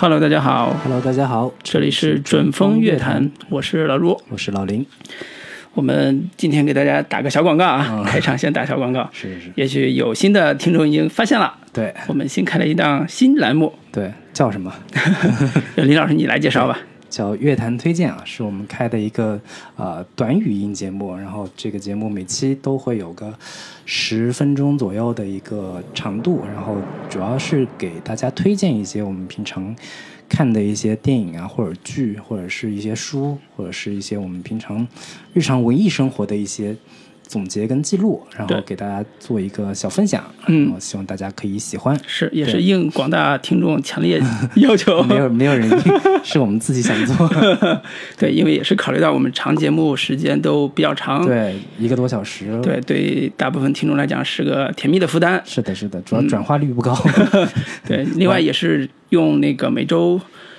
Hello，大家好，Hello，大家好，这里是准风乐坛，我是老卢。我是老林。我们今天给大家打个小广告啊，开场先打小广告。是是是，也许有新的听众已经发现了，对我们新开了一档新栏目，对，叫什么？林老师你来介绍吧。叫乐坛推荐啊，是我们开的一个呃短语音节目，然后这个节目每期都会有个十分钟左右的一个长度，然后主要是给大家推荐一些我们平常看的一些电影啊，或者剧，或者是一些书，或者是一些我们平常日常文艺生活的一些总结跟记录，然后给大家做一个小分享，嗯希望大家可以喜欢。是，也是应广大听众强烈 要求。没有没有人 是我们自己想做，对，因为也是考虑到我们长节目时间都比较长，对，一个多小时，对，对大部分听众来讲是个甜蜜的负担。是的，是的，主要转化率不高。对，另外也是用那个每周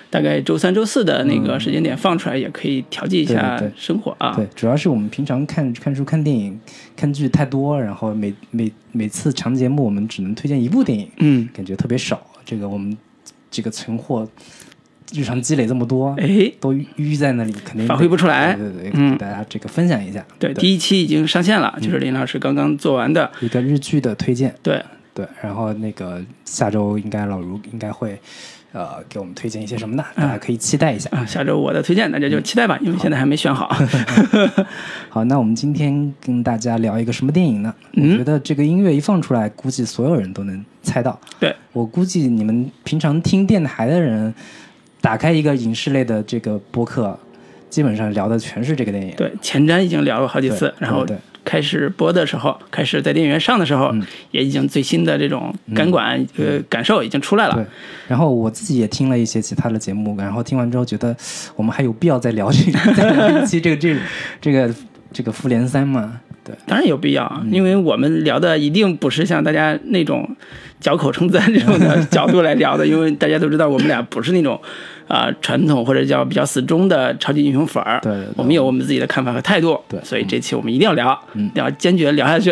大概周三、周四的那个时间点放出来，也可以调剂一下生活啊。对，主要是我们平常看看书、看电影、看剧太多，然后每每每次长节目我们只能推荐一部电影，嗯，感觉特别少。这个我们这个存货日常积累这么多，哎，都淤在那里，肯定发挥不出来对对对，嗯给大家这个分享一下。对，第一期已经上线了，就是林老师刚刚做完的。一个日剧的推荐，对，对，然后那个下周应该老卢应该会。呃，给我们推荐一些什么呢？大家可以期待一下。啊，下周我的推荐大家就期待吧，因为现在还没选好。好，那我们今天跟大家聊一个什么电影呢？嗯我觉得这个音乐一放出来，估计所有人都能猜到。对，我估计你们平常听电台的人，打开一个影视类的这个播客，基本上聊的全是这个电影。对，前瞻已经聊了好几次，然后开始播的时候，开始在电影院上的时候，嗯也已经最新的这种感管、呃感受已经出来了对。然后我自己也听了一些其他的节目，然后听完之后觉得我们还有必要再聊这个，再聊一期 这个这个这个这个复联三嘛？对，当然有必要啊，嗯因为我们聊的一定不是像大家那种嚼口称赞这种的 角度来聊的，因为大家都知道我们俩不是那种啊、传统或者叫比较死忠的超级英雄粉儿，对对对我们有我们自己的看法和态度，对所以这期我们一定要聊，嗯要坚决聊下去，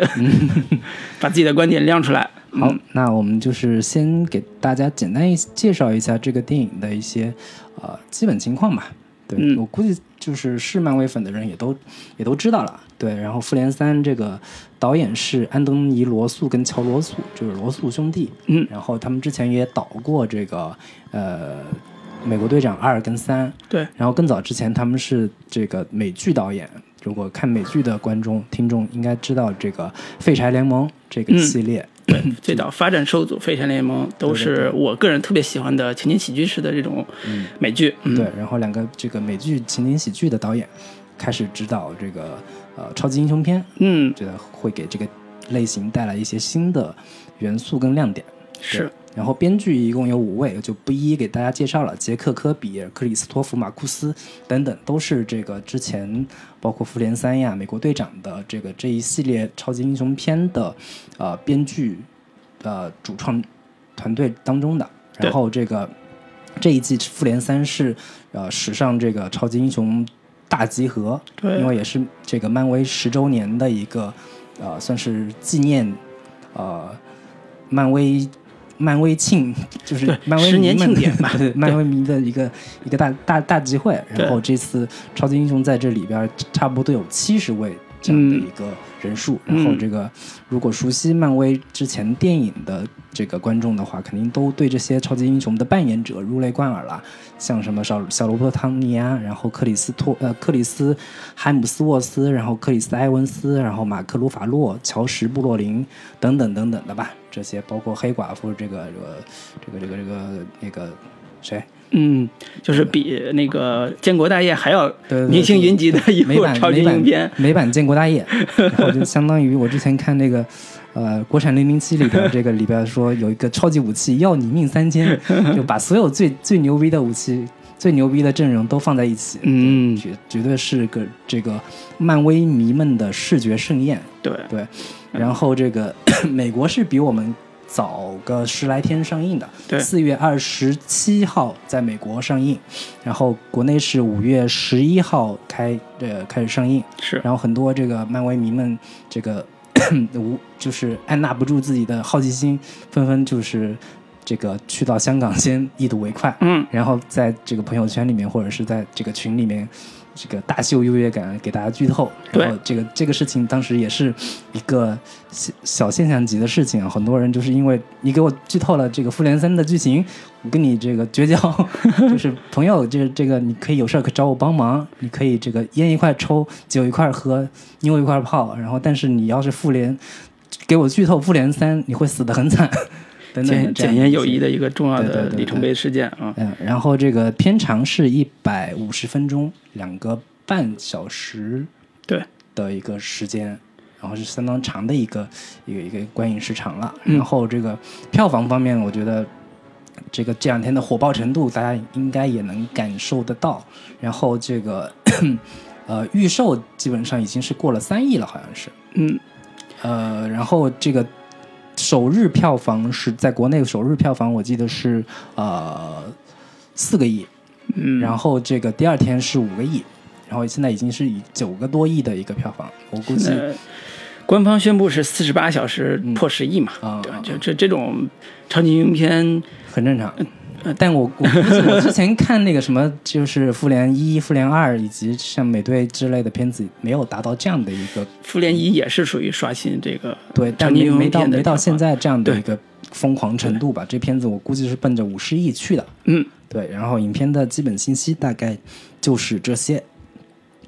把自己的观点亮出来。好，那我们就是先给大家简单一介绍一下这个电影的一些呃基本情况吧。对、嗯我估计就是是漫威粉的人也都也都知道了。对，然后《复联三》这个导演是安东尼·罗素跟乔·罗素，就是罗素兄弟。嗯，然后他们之前也导过这个呃《美国队长二》跟三。对，然后更早之前他们是这个美剧导演。如果看美剧的观众听众应该知道这个《废柴联盟》这个嗯系列。对，最早发展受阻《废柴联盟》都是我个人特别喜欢的情景喜剧式的这种美剧。嗯，对，然后两个这个美剧情景喜剧的导演开始指导这个呃超级英雄片，嗯，觉得会给这个类型带来一些新的元素跟亮点。是，然后编剧一共有五位，就不一一给大家介绍了。杰克·科比、克里斯托弗·马库斯等等，都是这个之前包括《复联三》呀、《美国队长》的这个这一系列超级英雄片的呃编剧呃主创团队当中的。然后这个这一季《复联三》是呃史上这个超级英雄大集合，对因为也是这个漫威十周年的一个呃算是纪念呃漫威。漫威庆就是漫威十年庆典漫威迷的一个一个大大大集会。然后这次超级英雄在这里边差不多有七十位这样的嗯一个人数。然后这个如果熟悉漫威之前电影的这个观众的话，肯定都对这些超级英雄的扮演者如雷贯耳了。像什么小小罗伯特·汤尼啊，然后克里斯托呃克里斯·海姆斯沃斯，然后克里斯·埃文斯，然后马克·鲁法洛、乔什·布洛林等等等等的吧。这些包括黑寡妇这个这个这个这个这个那个谁，嗯，就是比那个建国大业还要明星云集的一美版部超级美版英雄片。美版建国大业，然后就相当于我之前看那个。呃，国产零零七里边这个里边说有一个超级武器要你命三千，就把所有最最牛逼的武器、最牛逼的阵容都放在一起，嗯，绝绝对是个这个漫威迷们的视觉盛宴。对，对，然后这个 美国是比我们早个十来天上映的，对四月二十七号在美国上映，然后国内是五月十一号开呃开始上映，是，然后很多这个漫威迷们这个 无就是按捺不住自己的好奇心，纷纷就是这个去到香港先一睹为快，嗯，然后在这个朋友圈里面或者是在这个群里面，这个大秀优越感，给大家剧透。对然后这个这个事情当时也是一个小小现象级的事情啊，很多人就是因为你给我剧透了这个复联三的剧情，我跟你这个绝交，就是朋友，就是这个你可以有事儿可找我帮忙，你可以这个烟一块抽，酒一块喝，妞一块泡，然后但是你要是复联给我剧透复联三，你会死得很惨。等等检检验友谊的一个重要的里程碑事件啊。嗯，然后这个片长是一百五十分钟，两个半小时对的一个时间，然后是相当长的一个一个一个观影时长了。嗯然后这个票房方面，我觉得这个这两天的火爆程度，大家应该也能感受得到。然后这个呃预售基本上已经是过了三亿了，好像是。嗯，呃，然后这个首日票房是在国内首日票房，我记得是呃四个亿，嗯，然后这个第二天是五个亿，然后现在已经是以九个多亿的一个票房，我估计呃，官方宣布是四十八小时嗯破十亿嘛，啊对吧？就这这种超级英雄片，很正常。但我我估计我之前看那个什么，就是复联一、复联二以及像美队之类的片子，没有达到这样的一个复联一也是属于刷新这个对，但没没到没到现在这样的一个疯狂程度吧。这片子我估计是奔着五十亿去的。嗯，对，然后影片的基本信息大概就是这些，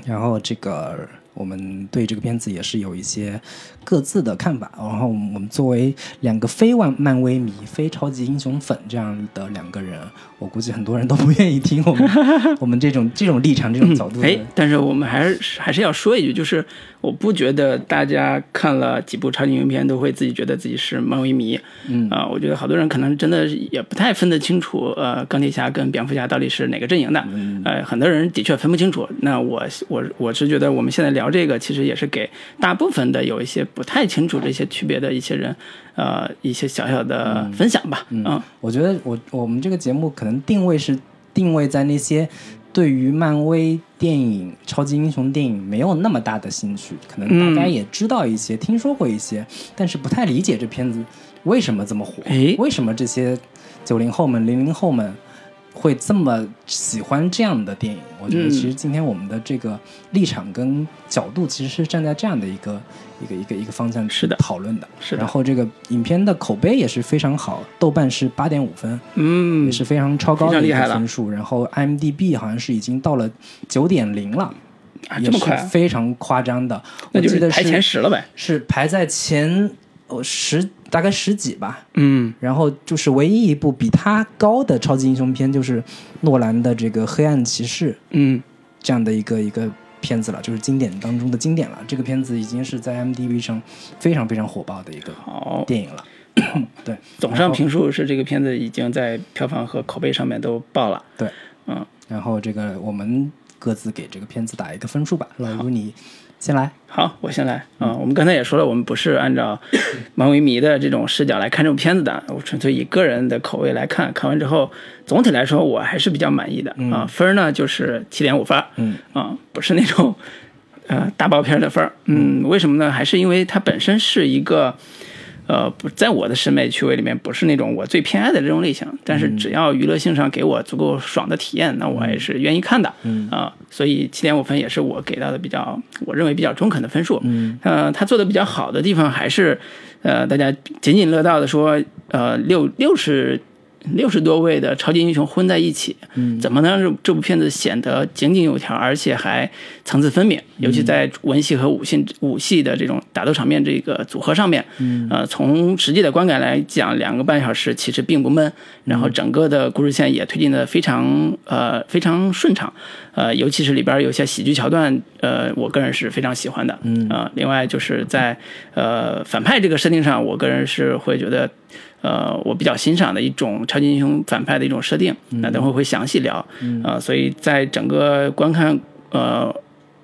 然后这个我们对这个片子也是有一些各自的看法，然后我们作为两个非漫漫威迷、非超级英雄粉这样的两个人，我估计很多人都不愿意听我们 我们这种这种立场、这种角度的。哎，但是我们还是还是要说一句，就是我不觉得大家看了几部超级英雄片都会自己觉得自己是漫威迷，嗯啊、我觉得好多人可能真的也不太分得清楚，呃，钢铁侠跟蝙蝠侠到底是哪个阵营的，嗯呃，很多人的确分不清楚。那我我我是觉得我们现在聊这个，其实也是给大部分的有一些不太清楚这些区别的一些人，呃，一些小小的分享吧，嗯。我觉得我我们这个节目可能定位是定位在那些对于漫威电影、超级英雄电影没有那么大的兴趣，可能大家也知道一些、听说过一些，但是不太理解这片子为什么这么火，诶。为什么这些九零后们、零零后们会这么喜欢这样的电影。我觉得嗯其实今天我们的这个立场跟角度其实是站在这样的一个一个一个一个方向去是的讨论的。是的然后这个影片的口碑也是非常好，豆瓣是八点五分，嗯也，是非常超高的一个分数。然后 IMDB 好像是已经到了九点零了，啊，这么快啊，非常夸张的。那就我记得是排前十了呗，是排在前哦十大概十几吧。嗯然后就是唯一一部比它高的超级英雄片，就是诺兰的这个《黑暗骑士》嗯，这样的一个一个片子了，就是经典当中的经典了。这个片子已经是在 IMDB 上非常非常火爆的一个，电影了。对，总上评述是这个片子已经在票房和口碑上面都爆了，对，嗯，然后这个我们各自给这个片子打一个分数吧。老卢，你先来。好，我先来啊、我们刚才也说了，我们不是按照 漫威迷的这种视角来看这部片子的，我纯粹以个人的口味来看。看完之后，总体来说我还是比较满意的啊、分呢就是七点五分儿，嗯啊、不是那种呃大爆片的分儿。嗯，为什么呢？还是因为它本身是一个。呃，不在我的审美趣味里面，不是那种我最偏爱的这种类型。但是只要娱乐性上给我足够爽的体验，那我也是愿意看的。嗯啊、所以七点五分也是我给到的比较，我认为比较中肯的分数。嗯呃，他做的比较好的地方还是，呃，大家津津乐道的说，呃，六六十六十多位的超级英雄混在一起，嗯怎么能让这部片子显得井井有条，而且还层次分明？尤其在文戏和武戏武戏的这种打斗场面这个组合上面，嗯呃，从实际的观感来讲，两个半小时其实并不闷，然后整个的故事线也推进的非常呃非常顺畅，呃，尤其是里边有些喜剧桥段，呃，我个人是非常喜欢的，嗯呃，另外就是在呃反派这个设定上，我个人是会觉得。呃，我比较欣赏的一种超级英雄反派的一种设定，那等会会详细聊。呃，所以在整个观看呃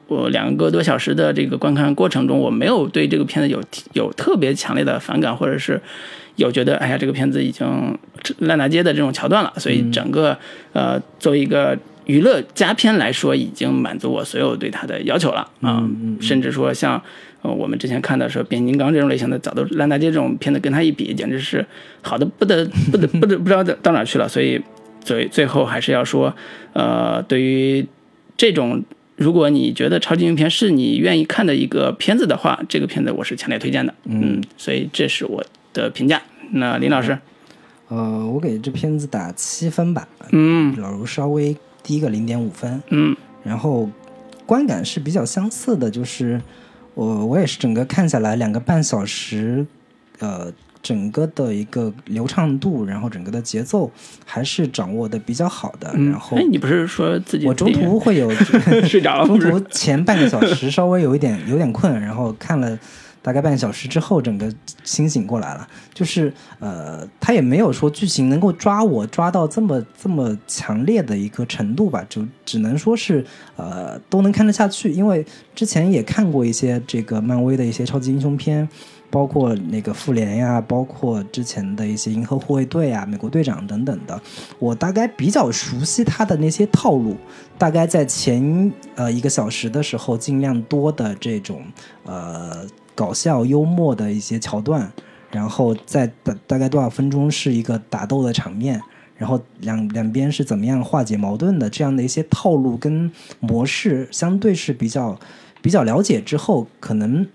我两个多小时的这个观看过程中，我没有对这个片子有有特别强烈的反感，或者是有觉得哎呀这个片子已经烂大街的这种桥段了，所以整个呃作为一个娱乐佳片来说，已经满足我所有对它的要求了啊，嗯嗯。甚至说像呃我们之前看的时候，变形金刚这种类型的，早都烂大街这种片子跟他一比，简直是好的不得不得不得不知道到哪去了。所以最最后还是要说，呃，对于这种。如果你觉得超级英雄片是你愿意看的一个片子的话，这个片子我是强烈推荐的。嗯，所以这是我的评价。那林老师，呃，我给这片子打七分吧，嗯老卢稍微低个零点五分，嗯然后观感是比较相似的，就是我我也是整个看下来两个半小时，呃，整个的一个流畅度，然后整个的节奏还是掌握的比较好的。嗯，然后哎，你不是说自己我中途会有 睡着了？中途前半个小时稍微有一点有点困，然后看了大概半个小时之后，整个清醒过来了。就是呃，他也没有说剧情能够抓我抓到这么这么强烈的一个程度吧，就只能说是呃都能看得下去。因为之前也看过一些这个漫威的一些超级英雄片。包括那个复联呀，包括之前的一些银河护卫队啊、美国队长等等的，我大概比较熟悉他的那些套路。大概在前呃一个小时的时候，尽量多的这种呃搞笑幽默的一些桥段，然后在大大概多少分钟是一个打斗的场面，然后两两边是怎么样化解矛盾的，这样的一些套路跟模式，相对是比较比较了解之后，可能。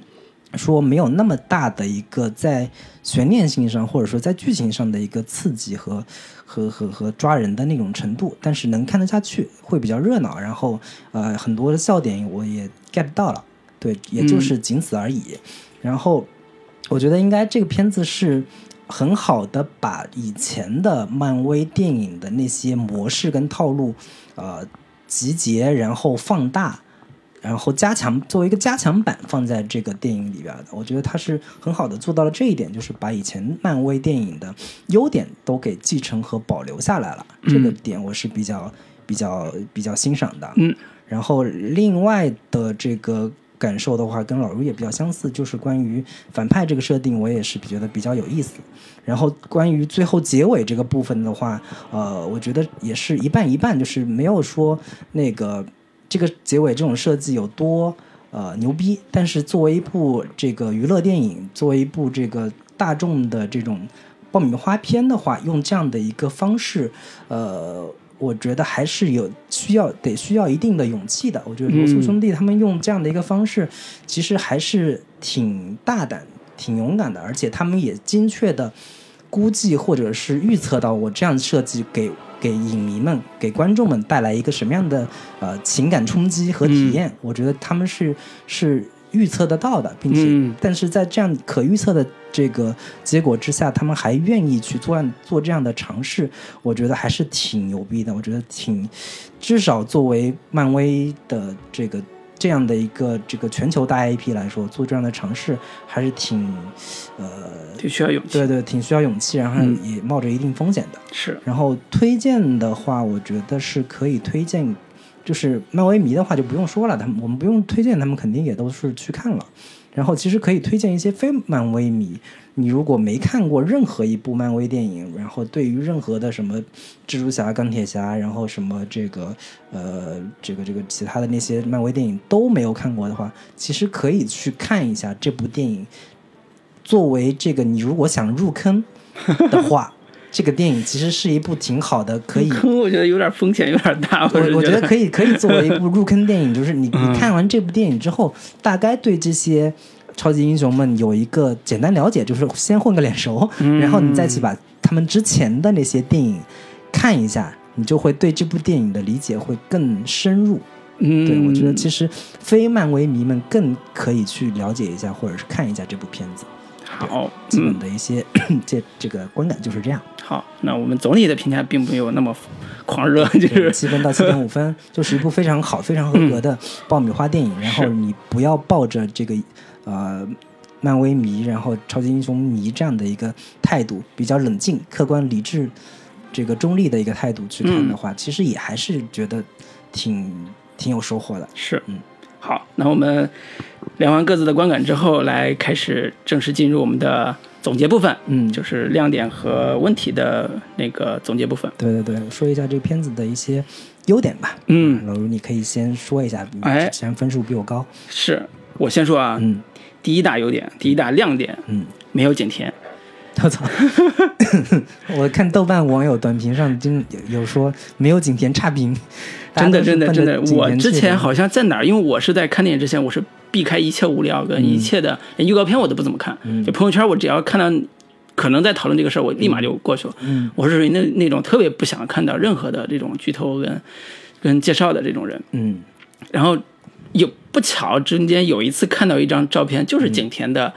说没有那么大的一个在悬念性上，或者说在剧情上的一个刺激和和和和抓人的那种程度，但是能看得下去，会比较热闹。然后呃，很多的笑点我也 get 到了，对，也就是仅此而已。然后我觉得应该这个片子是很好的把以前的漫威电影的那些模式跟套路呃集结，然后放大。然后加强作为一个加强版放在这个电影里边的，我觉得它是很好的做到了这一点，就是把以前漫威电影的优点都给继承和保留下来了。这个点我是比较比较比较欣赏的。嗯，然后另外的这个感受的话，跟老卢也比较相似，就是关于反派这个设定，我也是觉得比较有意思。然后关于最后结尾这个部分的话，呃，我觉得也是一半一半，就是没有说那个。这个结尾这种设计有多呃牛逼？但是作为一部这个娱乐电影，作为一部这个大众的这种爆米花片的话，用这样的一个方式，呃，我觉得还是有需要得需要一定的勇气的。我觉得罗素兄弟他们用这样的一个方式，其实还是挺大胆、挺勇敢的，而且他们也精确的估计或者是预测到我这样设计给。给影迷们、给观众们带来一个什么样的呃情感冲击和体验？我觉得他们是是预测得到的，并且，但是在这样可预测的这个结果之下，他们还愿意去做做这样的尝试，我觉得还是挺牛逼的。我觉得挺，至少作为漫威的这个。这样的一个这个全球大 IP 来说，做这样的尝试还是挺，呃，挺需要勇气。对对，挺需要勇气，然后也冒着一定风险的。是。然后推荐的话，我觉得是可以推荐，就是漫威迷的话就不用说了，他们我们不用推荐，他们肯定也都是去看了。然后其实可以推荐一些非漫威迷。你如果没看过任何一部漫威电影，然后对于任何的什么蜘蛛侠、钢铁侠，然后什么这个呃这个这个其他的那些漫威电影都没有看过的话，其实可以去看一下这部电影。作为这个，你如果想入坑的话，这个电影其实是一部挺好的，可以。坑我觉得有点风险，有点大。我我觉得可以可以作为一部入坑电影，就是你 你看完这部电影之后，大概对这些。超级英雄们有一个简单了解，就是先混个脸熟，然后你再去把他们之前的那些电影看一下，你就会对这部电影的理解会更深入。嗯，对我觉得其实非漫威迷们更可以去了解一下，或者是看一下这部片子。好，基本的一些这这个观感就是这样。好，那我们总体的评价并没有那么狂热，就是七分到七点五分，就是一部非常好、非常合格的爆米花电影。然后你不要抱着这个。呃，漫威迷，然后超级英雄迷这样的一个态度，比较冷静、客观、理智，这个中立的一个态度去看的话，其实也还是觉得挺挺有收获的。是，嗯，好，那我们聊完各自的观感之后，来开始正式进入我们的总结部分。嗯，就是亮点和问题的那个总结部分。对对对，说一下这个片子的一些优点吧。嗯，老卢，你可以先说一下，你哎之前分数比我高。是我先说啊，嗯第一大优点，第一大亮点，嗯，没有景甜。我操！我看豆瓣网友短评上经有有说没有景甜差评，真的，真的，真的，我之前好好像在哪儿，因为我是在看电影之前，我是避开一切无聊跟一切的，连预告片我都不怎么看。嗯就朋友圈，我只要看到可能在讨论这个事儿，我立马就过去了。嗯我是属于那那种特别不想看到任何的这种剧透跟跟介绍的这种人。嗯然后有不巧中间有一次看到一张照片，就是景甜的，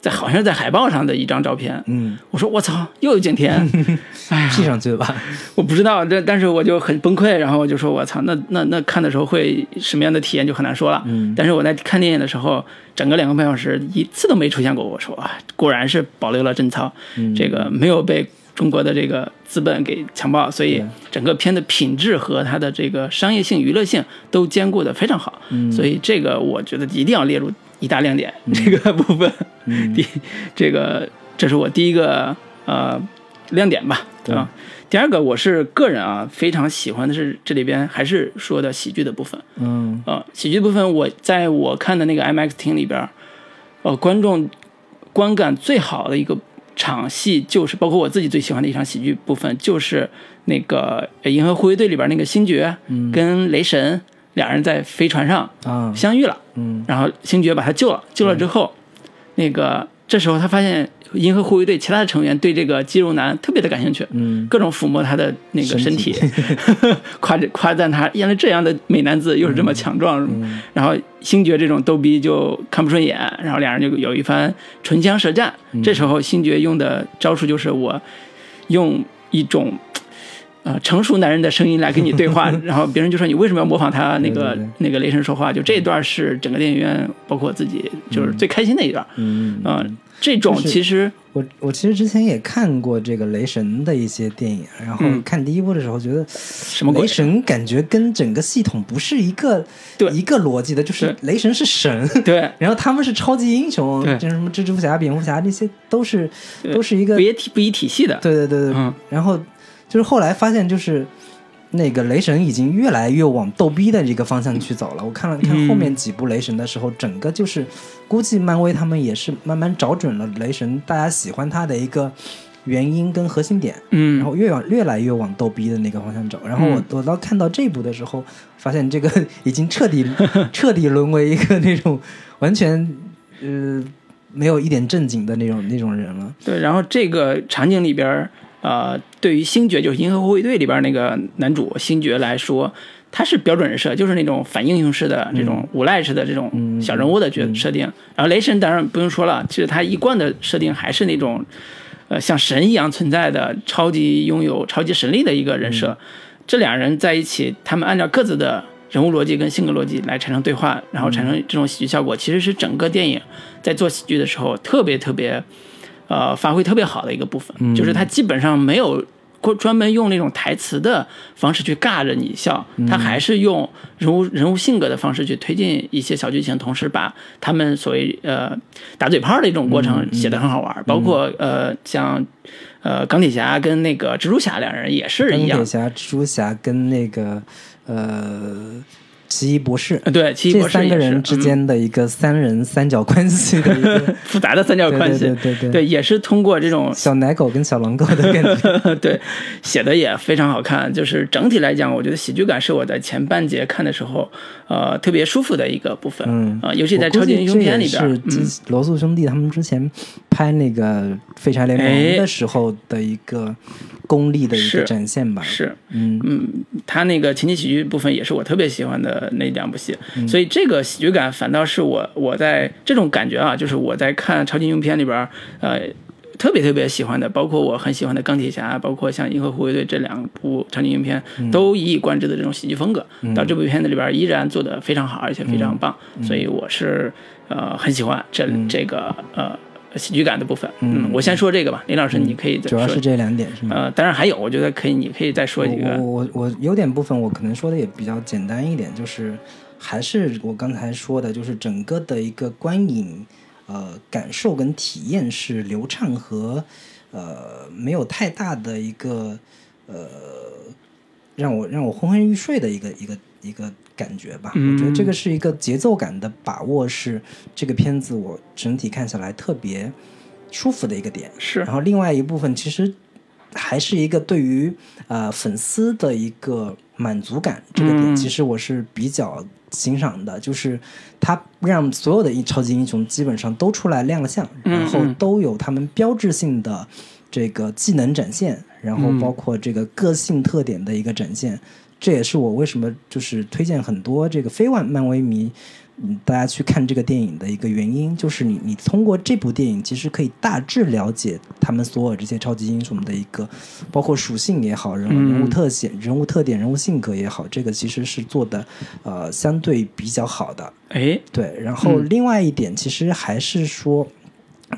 在好像是在海报上的一张照片。嗯，我说我操，又有景甜，哎呀，P 上去了吧？我不知道，但但是我就很崩溃，然后我就说我操，那那那看的时候会什么样的体验就很难说了。嗯但是我在看电影的时候，整个两个半小时一次都没出现过。我说啊，果然是保留了贞操，嗯这个没有被中国的这个资本给强暴，所以整个片的品质和它的这个商业性、娱乐性都兼顾的非常好。嗯。所以这个我觉得一定要列入一大亮点，这个部分。嗯。第这个这是我第一个呃亮点吧。对。啊。第二个我是个人啊非常喜欢的是这里边还是说的喜剧的部分。嗯。啊、喜剧部分我在我看的那个 IMAX 厅里边，呃，观众观感最好的一个场戏就是包括我自己最喜欢的一场喜剧部分，就是那个呃《银河护卫队》里边那个星爵嗯。跟雷神俩人在飞船上啊。相遇了。嗯。然后星爵把他救了，救了之后，那个这时候他发现银河护卫队其他的成员对这个肌肉男特别的感兴趣，嗯各种抚摸他的那个身身体体，夸夸夸赞他，原来这样的美男子又是这么强壮，嗯然后星爵这种逗逼就看不顺眼，然后俩人就有一番唇枪舌战。嗯这时候星爵用的招数就是我用一种。呃，成熟男人的声音来跟你对话，然后别人就说你为什么要模仿他那个那个雷神说话？就这一段是整个电影院，包括我自己，就是最开心的一段。嗯嗯、这种其实我我其实之前也看过这个雷神的一些电影，然后嗯。看第一部的时候觉得什么雷神感觉跟整个系统不是一个对。一个逻辑的，就是雷神是神，对。然后他们是超级英雄，对。就是什么蜘蛛侠、蝙蝠侠这些都是都是一个不一体不一体系的。对对对对，嗯。然后就是后来发现就是。那个雷神已经越来越往逗逼的这个方向去走了。我看了看嗯后面几部雷神的时候，整个就是估计漫威他们也是慢慢找准了雷神大家喜欢他的一个原因跟核心点，嗯，然后越往越来越往逗逼的那个方向走。然后我、嗯我到看到这部的时候，发现这个已经彻底 彻底沦为一个那种完全呃没有一点正经的那种那种人了。对，然后这个场景里边儿，呃，对于星爵就是《银河护卫队》里边那个男主星爵来说，他是标准人设，就是那种反英雄式的这种无赖式的这种小人物的角设定。然后雷神当然不用说了，其实他一贯的设定还是那种，呃，像神一样存在的超级拥有超级神力的一个人设。这两人在一起，他们按照各自的人物逻辑跟性格逻辑来产生对话，然后产生这种喜剧效果，其实是整个电影在做喜剧的时候特别特别，呃，发挥特别好的一个部分，就是他基本上没有专专门用那种台词的方式去尬着你笑，他还是用人物人物性格的方式去推进一些小剧情，同时把他们所谓呃打嘴炮的一种过程写得很好玩，包括呃像呃钢铁侠跟那个蜘蛛侠两人也是一样。钢铁，侠、蜘蛛侠跟那个呃奇异博士，呃对，奇异这博士三个人之嗯间的一个三人三角关系的一个 复杂的三角关系，对对对也是通过这种小奶狗跟小狼狗的感觉。对，写的也非常好看。就是整体来讲，我觉得喜剧感是我在前半节看的时候，呃，特别舒服的一个部分。嗯啊、尤其在超级英雄片里边，嗯是罗素兄弟他们之前拍那个《废柴联盟哎》的时候的一个功力的一个展现吧。是，嗯嗯，他那个情景喜剧部分也是我特别喜欢的那两部戏，嗯所以这个喜剧感反倒是我我在这种感觉啊，就是我在看超级英雄片里边，呃。特别特别喜欢的，包括我很喜欢的钢铁侠，包括像银河护卫队这两部超级英雄片，嗯。都一以贯之的这种喜剧风格，到这部片子里边依然做得非常好，而且非嗯常棒，所以我是呃很喜欢这、这个呃喜剧感的部分。嗯，我先说这个吧，林老师你可以再说。主要是这两点是吗？呃，当然还有，我觉得可以，你可以再说一个。我我有点部分我可能说的也比较简单一点，就是还是我刚才说的，就是整个的一个观影呃感受跟体验是流畅和呃没有太大的一个呃让我让我昏昏欲睡的一个一个一个感觉吧。嗯我觉得这个是一个节奏感的把握，是这个片子我整体看下来特别舒服的一个点。是然后另外一部分其实还是一个对于呃粉丝的一个满足感，这个点嗯其实我是比较欣赏的，就是他让所有的超级英雄基本上都出来亮了相，嗯然后嗯都有他们标志性的这个技能展现，然后嗯包括这个个性特点的一个展现。这也是我为什么就是推荐很多这个非漫漫威迷，嗯，大家去看这个电影的一个原因，就是你你通过这部电影，其实可以大致了解他们所有这些超级英雄的一个，包括属性也好，人物嗯。人物特写、人物特点、人物性格也好，这个其实是做的呃相对比较好的。哎，对，然后嗯。另外一点，其实还是说，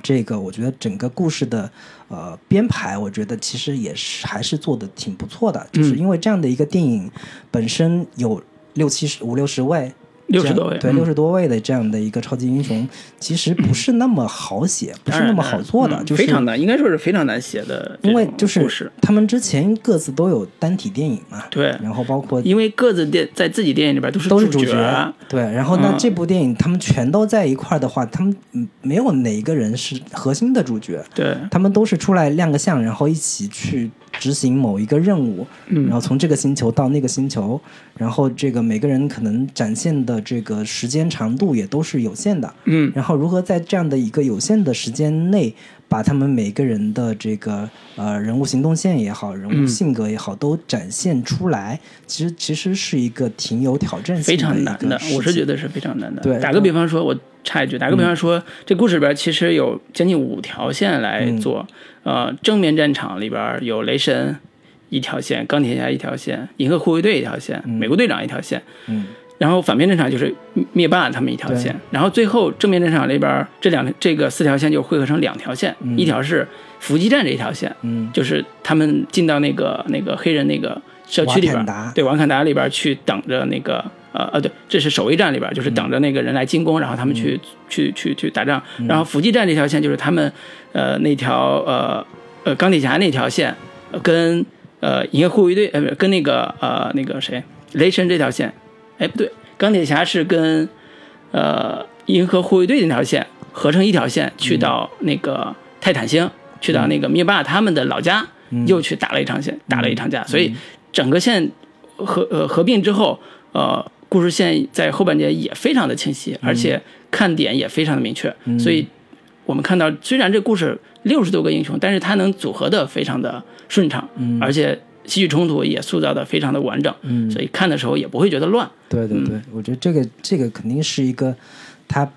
这个我觉得整个故事的呃编排，我觉得其实也是还是做的挺不错的，就是嗯因为这样的一个电影本身有六七十五六十位。六十多位，对，嗯。六十多位的这样的一个超级英雄，其实不是那么好写，不是那么好做的，嗯就是非常难，应该说是非常难写的因为就是他们之前各自都有单体电影嘛，对，然后包括因为各自电在自己电影里边都是都是主主角，对。然后呢，嗯。这部电影他们全都在一块儿的话，他们嗯没有哪一个人是核心的主角，对，他们都是出来亮个相，然后一起去执行某一个任务，嗯。然后从这个星球到那个星球，然后这个每个人可能展现的这个时间长度也都是有限的，嗯。然后如何在这样的一个有限的时间内，把他们每个人的这个呃人物行动线也好，人物嗯性格也好，都展现出来，其实其实是一个挺有挑战性非常难的我是觉得是非常难的。对打个比方说，我插一句，打个比方说，这故事里边其实有将近五条线来嗯。做。呃，正面战场里边有雷神一条线，钢铁侠一条线，银河护卫队一条线，美国队长一条线。嗯然后反面战场就是灭霸他们一条线，然后最后正面战场里边这两这个四条线就汇合成两条线，一条是伏击战这一条线，嗯就是他们进到那个那个黑人那个社区里边对瓦坎达里边去等着那个呃呃对，这是守卫战里边，就是等着那个人来进攻，然后他们去、去去去打仗。然后伏击战这条线就是他们呃那条呃呃钢铁侠那条线呃跟呃银河护卫队呃不是跟那个呃那个谁雷神这条线，哎不对，钢铁侠是跟呃银河护卫队那条线合成一条线，去到那个泰坦星，去到那个灭霸他们的老家，又去打了一场线，打了一场架，所以整个线合呃合并之后，呃，故事线在后半截也非常的清晰，而且看点也非常的明确，所以我们看到虽然这故事六十多个英雄，但是它能组合的非常的顺畅，而且戏剧冲突也塑造的非常的完整，嗯。所以看的时候也不会觉得乱。嗯对对对，我觉得这个这个肯定是一个，它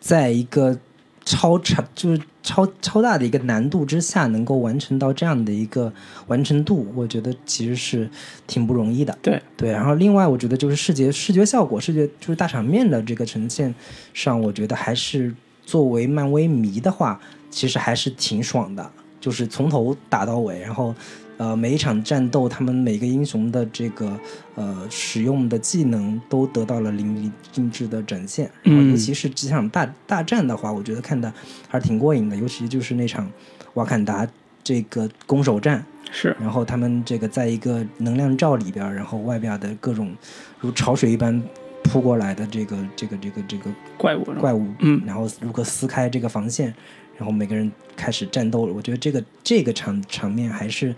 在一个超长就是超超大的一个难度之下，能够完成到这样的一个完成度，我觉得其实是挺不容易的。对对，然后另外我觉得就是视觉视觉效果、视觉就是大场面的这个呈现上，我觉得还是作为漫威迷的话，其实还是挺爽的，就是从头打到尾，然后呃每一场战斗，他们每个英雄的这个呃使用的技能都得到了淋漓尽致的展现，嗯。尤其是几场大大战的话，我觉得看的还是挺过瘾的，尤其就是那场瓦坎达这个攻守战。是，然后他们这个在一个能量罩里边，然后外边的各种如潮水一般扑过来的这个这个这个这个怪物怪物，嗯。然后如何撕开这个防线，然后每个人开始战斗了。我觉得这个这个场场面还是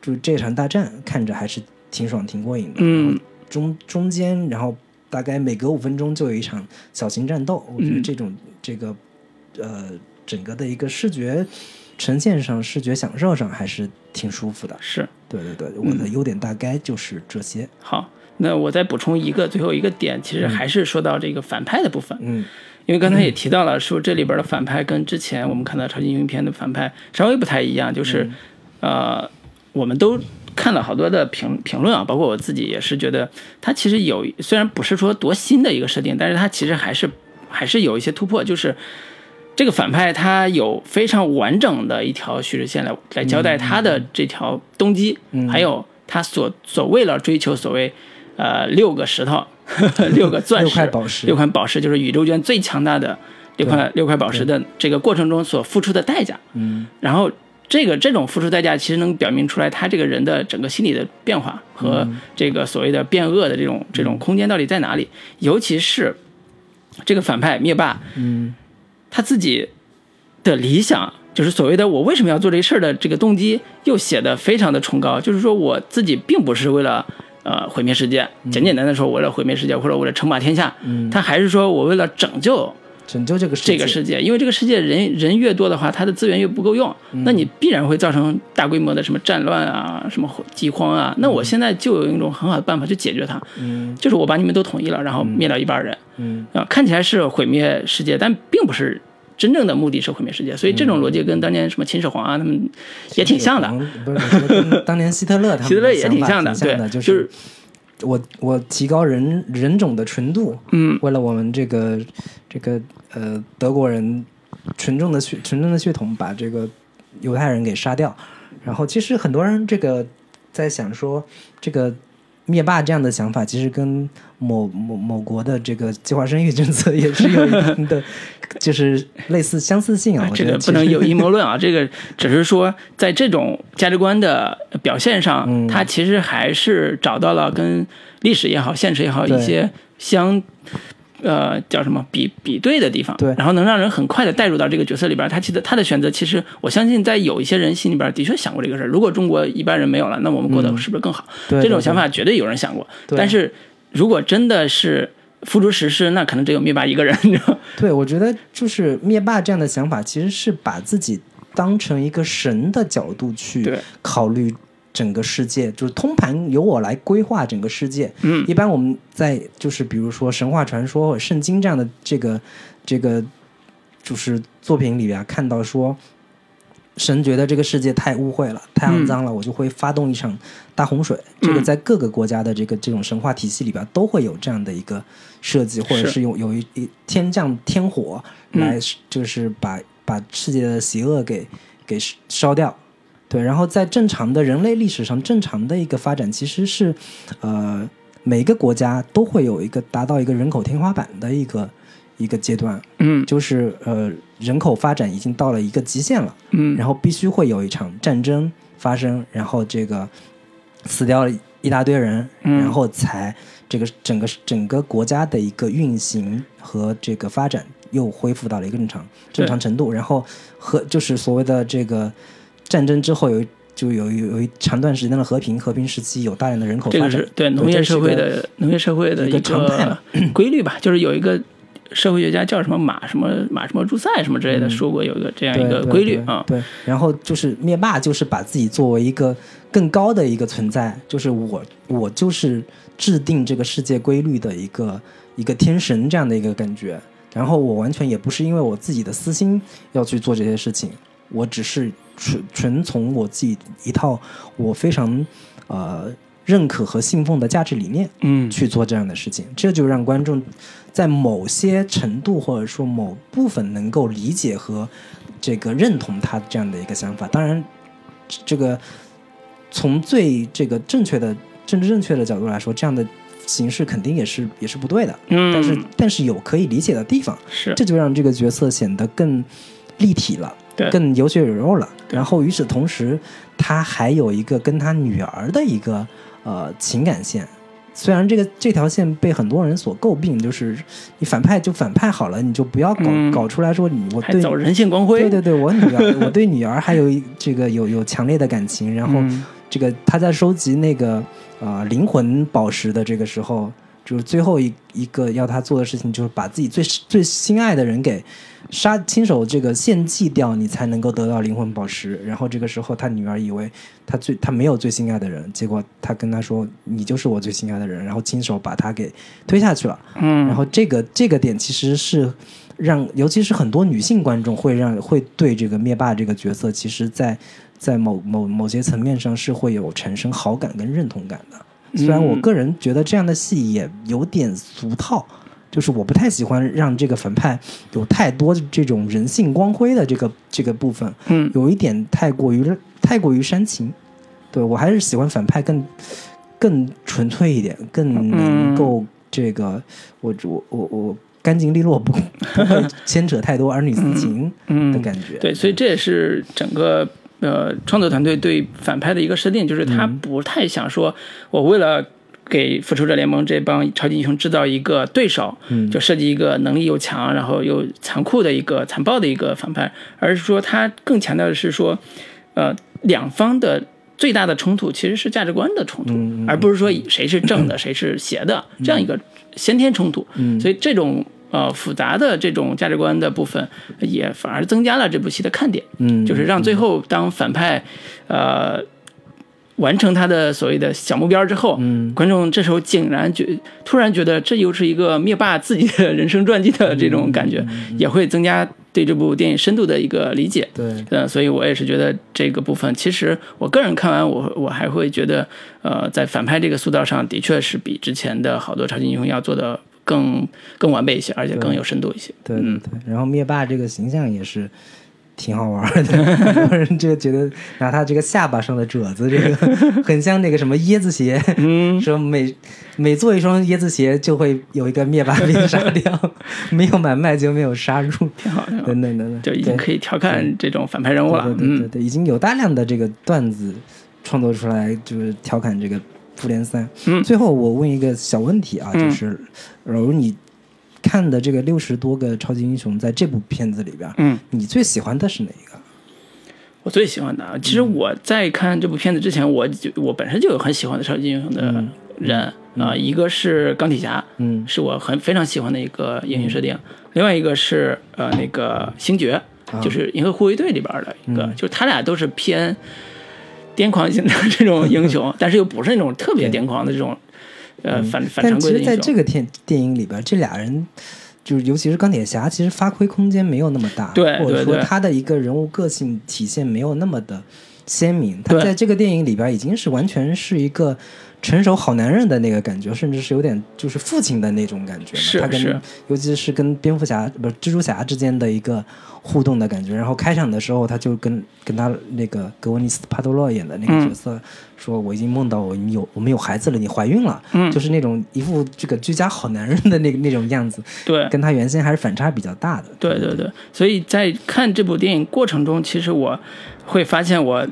就是这场大战看着还是挺爽挺过瘾的。嗯中中间然后大概每隔五分钟就有一场小型战斗，我觉得嗯这种这个呃整个的一个视觉呈现上、视觉享受上还是挺舒服的。是。对对对，我的优点大概就是这些。好，那我再补充一个最后一个点，其实还是说到这个反派的部分，嗯因为刚才也提到了，说这里边的反派跟之前我们看到超级英雄片的反派稍微不太一样，就是，呃，我们都看了好多的评评论啊，包括我自己也是觉得，它其实有虽然不是说多新的一个设定，但是它其实还是还是有一些突破，就是。这个反派他有非常完整的一条叙事线来来交代他的这条动机，还有他所所为了追求所谓呃六个石头、六个钻石、六块宝石六块宝石就是宇宙间最强大的六块六块宝石的这个过程中所付出的代价。嗯然后这个这种付出代价，其实能表明出来他这个人的整个心理的变化和这个所谓的变恶的这种这种空间到底在哪里。尤其是这个反派灭霸，嗯他自己的理想，就是所谓的我为什么要做这事儿的这个动机，又写的非常的崇高。就是说我自己并不是为了呃毁灭世界，简简单单说为了毁灭世界或者为了称霸天下，嗯，他还是说我为了拯救拯救这个世界这个世界，因为这个世界人人越多的话，它的资源越不够用，那你必然会造成大规模的什么战乱啊、什么饥荒啊。那我现在就有一种很好的办法去解决它，嗯。就是我把你们都统一了，然后灭掉一半人嗯。啊，看起来是毁灭世界，但并不是真正的目的是毁灭世界。所以这种逻辑跟当年什么秦始皇啊他们也挺像的。不是 当年希特勒他们希特勒也挺像的挺像的，对就是我我提高人人种的纯度，嗯为了我们这个这个呃德国人纯正的血纯正的血统，把这个犹太人给杀掉。然后其实很多人这个在想说，这个灭霸这样的想法，其实跟某某某国的这个计划生育政策也是有一定的，就是类似相似性啊。我这个不能有阴谋论啊，这个只是说在这种价值观的表现上，嗯它其实还是找到了跟历史也好、现实也好一些相。呃，叫什么比比对的地方，对然后能让人很快的带入到这个角色里边。他其实他的选择，其实我相信在有一些人心里边的确想过这个事儿。如果中国一般人没有了，那我们过得是不是更好？对对这种想法绝对有人想过。对但是如果真的是付诸实施，那可能只有灭霸一个人？对，我觉得就是灭霸这样的想法，其实是把自己当成一个神的角度去考虑整个世界，就是通盘由我来规划整个世界。嗯一般我们在就是比如说神话传说、或者圣经这样的这个这个就是作品里边看到说。神觉得这个世界太污秽了，太肮脏了，我就会发动一场大洪水。这个嗯在各个国家的这个这种神话体系里边都会有这样的一个设计，或者是是有有一一天降天火嗯来，就是把、把世界的邪恶给给烧掉。对，然后在正常的人类历史上，正常的一个发展其实是，呃，每个国家都会有一个达到一个人口天花板的一个一个阶段，嗯就是呃人口发展已经到了一个极限了，嗯，然后必须会有一场战争发生，然后这个死掉了一大堆人，嗯。然后才这个整个整个国家的一个运行和这个发展又恢复到了一个正常正常程度，然后和就是所谓的这个战争之后有就有有有一长段时间的和平，和平时期有大量的人口这个发展，是对农业社会的农业社会的一个常态嘛规律吧，就是有一个社会学家叫什么马什么马什么朱塞什么之类的，嗯说过有一个这样一个规律啊。对，然后就是灭霸，就是把自己作为一个更高的一个存在，就是我我就是制定这个世界规律的一个一个天神这样的一个感觉。然后我完全也不是因为我自己的私心要去做这些事情，我只是纯纯从我自己一套我非常呃认可和信奉的价值理念嗯，去做这样的事情，这就让观众在某些程度或者说某部分能够理解和这个认同他这样的一个想法。当然，这个从最这个正确的政治正确的角度来说，这样的形式肯定也是也是不对的。嗯，但是但是有可以理解的地方，是这就让这个角色显得更立体了。对更有血有肉了。然后与此同时，他还有一个跟他女儿的一个呃情感线。虽然这个这条线被很多人所诟病，就是你反派就反派好了，你就不要搞、嗯搞出来说你我对人性光辉。对对对，我女儿 我对女儿还有一这个有有强烈的感情，然后嗯这个他在收集那个呃灵魂宝石的这个时候，就是最后一一个要他做的事情，就是把自己最最心爱的人给杀，亲手这个献祭掉，你才能够得到灵魂宝石。然后这个时候，他女儿以为他最他没有最心爱的人，结果他跟他说：“你就是我最心爱的人。”然后亲手把他给推下去了。嗯，然后这个这个点其实是让，尤其是很多女性观众会让会对这个灭霸这个角色，其实在在某某某些层面上是会有产生好感跟认同感的。虽然我嗯。个人觉得这样的戏也有点俗套，就是我不太喜欢让这个反派有太多这种人性光辉的这个这个部分，嗯。有一点太过于太过于煽情。对我还是喜欢反派更更纯粹一点，更能够这个、我我我我干净利落，不不会牵扯太多儿女 私情的嗯，感觉。对，所以这也是整个呃创作团队对反派的一个设定，就是他不太想说，我为了给复仇者联盟这帮超级英雄制造一个对手，嗯。就设计一个能力又强，然后又残酷的一个残暴的一个反派，而是说他更强调的是说，呃，两方的最大的冲突其实是价值观的冲突，而不是说谁是正的，谁是邪的这样一个先天冲突。嗯。所以这种呃复杂的这种价值观的部分，也反而增加了这部戏的看点，嗯，就是让最后当反派呃完成他的所谓的小目标之后，嗯观众这时候竟然觉突然觉得这又是一个灭霸自己的人生传记的这种感觉，也会增加对这部电影深度的一个理解。对，呃，所以我也是觉得这个部分，其实我个人看完我我还会觉得，呃，在反派这个塑造上的确是比之前的好多超级英雄要做的更更完备一些，而且更有深度一些。对对嗯。对，然后灭霸这个形象也是挺好玩的，很多人就觉得拿他这个下巴上的褶子，这个 很像那个什么椰子鞋，嗯，说每每做一双椰子鞋就会有一个灭霸被杀掉，没有买卖就没有杀入，挺好的，等等等等，就已经可以调侃这种反派人物了。对对对，已经有大量的这个段子创作出来，就是调侃这个复联三。嗯。最后我问一个小问题啊，嗯。就是，假如你看的这个六十多个超级英雄，在这部片子里边，嗯，你最喜欢的是哪一个？我最喜欢的啊，其实我在看这部片子之前，我就我本身就有很喜欢的超级英雄的人啊、一个是钢铁侠，嗯。是我很非常喜欢的一个英雄设定。另外一个是呃那个星爵，啊。就是银河护卫队里边的一个，嗯。就是他俩都是偏癫狂型的这种英雄，但是又不是那种特别癫狂的这种呃反反但其实在常规的英雄。这个电电影里边，这俩人。就是，尤其是钢铁侠，其实发挥空间没有那么大，对或者说他的一个人物个性体现没有那么的鲜明。他在这个电影里边已经是完全是一个成熟好男人的那个感觉，甚至是有点就是父亲的那种感觉。是他跟是尤其是跟蝙蝠侠不是蜘蛛侠之间的一个互动的感觉。然后开场的时候，他就跟跟他那个格温妮斯帕多洛演的那个角色、说：“我已经梦到我们有我们有孩子了，你怀孕了。”嗯就是那种一副这个居家好男人的那个那种样子，对跟他原先还是反差比较大的。对对对，所以在看这部电影过程中，其实我会发现我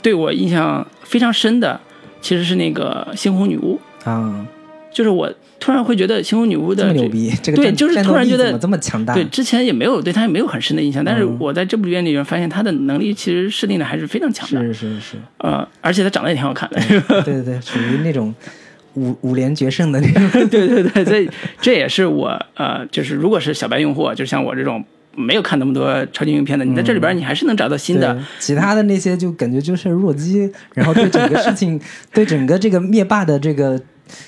对我印象非常深的，其实是那个猩红女巫，啊，就是我突然会觉得猩红女巫的这这么牛逼，这个对就是突然觉得怎么这么强大？对，之前也没有对她也没有很深的印象，但是嗯我在这部片里面发现她的能力其实设定的还是非常强的，是是是，呃，而且她长得也挺好看的，对对对，属于那种五五连决胜的那种。对对对，所以这也是我呃，就是如果是小白用户，就像我这种没有看那么多超级英雄片的，你在这里边你还是能找到新的对，其他的那些就感觉就是弱鸡，然后对整个事情，对整个这个灭霸的这个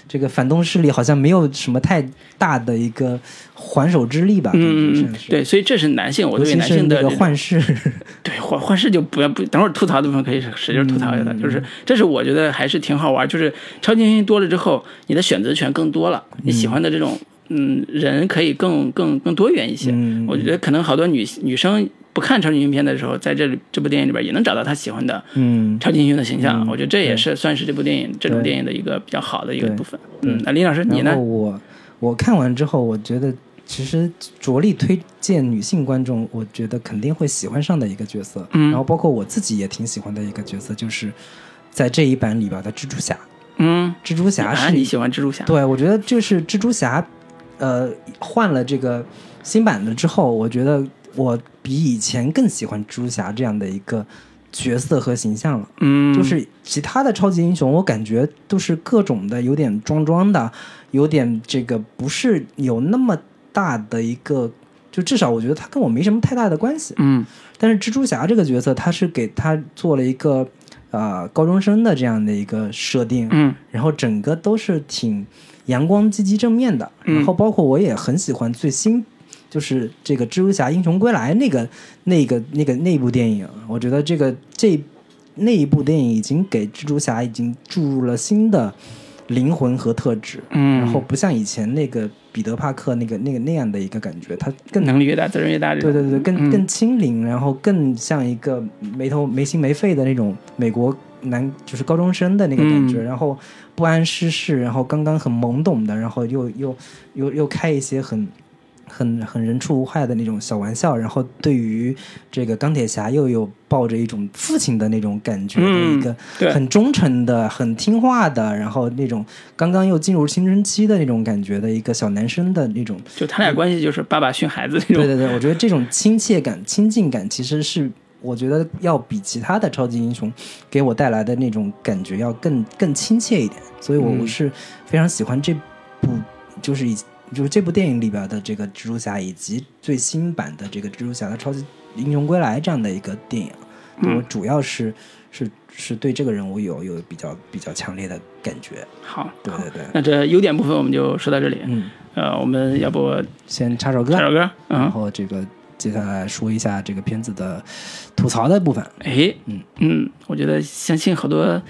这个反动势力好像没有什么太大的一个还手之力吧？嗯嗯嗯，对，所以这是男性，我尤对男性的这种幻视，对幻幻视就不要不，等会儿吐槽的部分可以使劲吐槽一下，嗯就是这是我觉得还是挺好玩，就是超级英雄多了之后，你的选择权更多了，你喜欢的这种嗯人可以更更更多元一些。嗯我觉得可能好多女女生不看超级英雄片的时候，在这里这部电影里边也能找到她喜欢的嗯，超级英雄的形象，嗯我觉得这也是算是这部电影这种电影的一个比较好的一个部分。嗯，那林老师你呢？我我看完之后，我觉得其实着力推荐女性观众，我觉得肯定会喜欢上的一个角色。嗯然后包括我自己也挺喜欢的一个角色，就是在这一版里边的蜘蛛侠。嗯，蜘蛛侠啊，是你喜欢蜘蛛侠？对，我觉得就是蜘蛛侠，呃，换了这个新版的之后，我觉得我比以前更喜欢蜘蛛侠这样的一个角色和形象了。嗯，就是其他的超级英雄，我感觉都是各种的有点装装的，有点这个不是有那么大的一个，就至少我觉得他跟我没什么太大的关系。嗯但是蜘蛛侠这个角色，他是给他做了一个呃高中生的这样的一个设定，嗯然后整个都是挺阳光、积极、正面的。嗯然后包括我也很喜欢最新，就是这个《蜘蛛侠：英雄归来》那个、那个、那个那部电影。我觉得这个这那一部电影已经给蜘蛛侠已经注入了新的灵魂和特质。嗯，然后不像以前那个彼得·帕克那个那个那样的一个感觉，他更能力越大，责任越大。对对对，更嗯更轻灵，然后更像一个没头没心没肺的那种美国男，就是高中生的那个感觉，嗯然后不谙世事，然后刚刚很懵懂的，然后又又又又开一些很很很人畜无害的那种小玩笑，然后对于这个钢铁侠又有抱着一种父亲的那种感觉的一个很忠诚的、很听话的，然后那种刚刚又进入青春期的那种感觉的一个小男生的那种就他俩关系就是爸爸训孩子那种。对对对，我觉得这种亲切感、亲近感，其实是我觉得要比其他的超级英雄给我带来的那种感觉要更更亲切一点。所以我，我嗯是非常喜欢这部，就是以就是这部电影里边的这个蜘蛛侠，以及最新版的这个蜘蛛侠的超级英雄归来这样的一个电影。嗯我主要是是是对这个人物有有比较比较强烈的感觉。好，对对对，那这优点部分我们就说到这里。嗯，呃，我们要不先插首歌，插首歌？然嗯，后这个接下来说一下这个片子的吐槽的部分。哎，嗯嗯，我觉得相信好多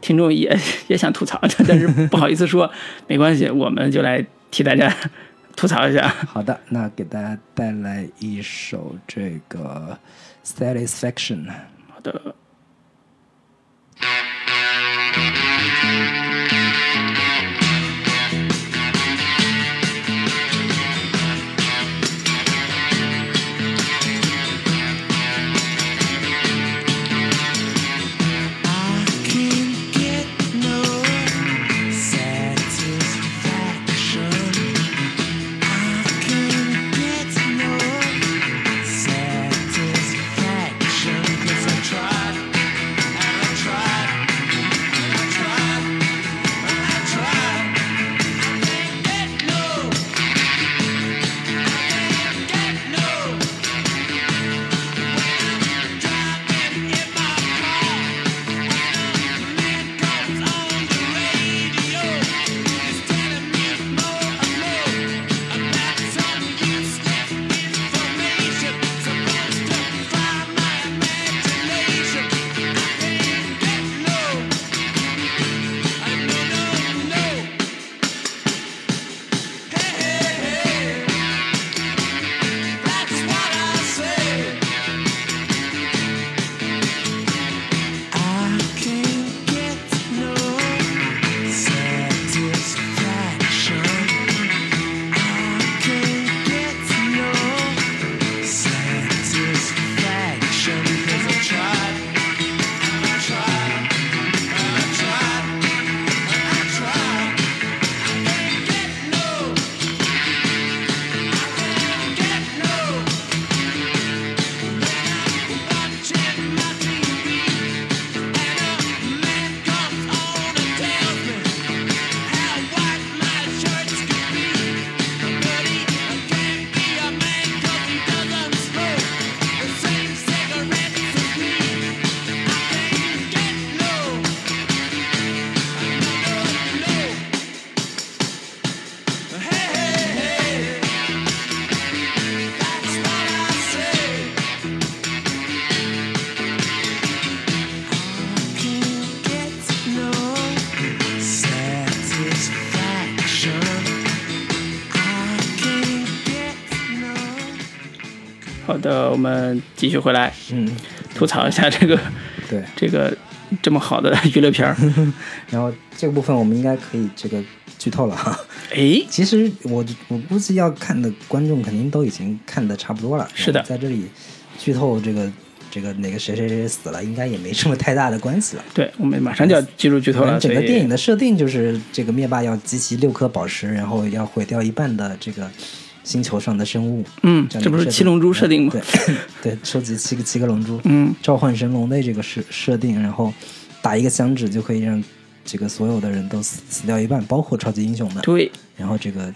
听众也也想吐槽，但是不好意思说，没关系，我们就来替大家吐槽一下。好的，那给大家带来一首这个《Satisfaction》。好的，我们继续回来嗯，吐槽一下这个对。这个这么好的娱乐片儿。然后这个部分我们应该可以这个剧透了哈。哎，其实我我估计要看的观众肯定都已经看的差不多了。是的在这里剧透这个这个哪个谁谁谁死了，应该也没什么太大的关系了。对，我们马上就要进入剧透了，整个电影的设定就是这个灭霸要集齐六颗宝石，然后要毁掉一半的这个星球上的生物。嗯，这不是七龙珠设定吗？对 对，收集七个七个龙珠，嗯，召唤神龙的这个设设定，然后打一个响指就可以让这个所有的人都死死掉一半，包括超级英雄们。对，然后这个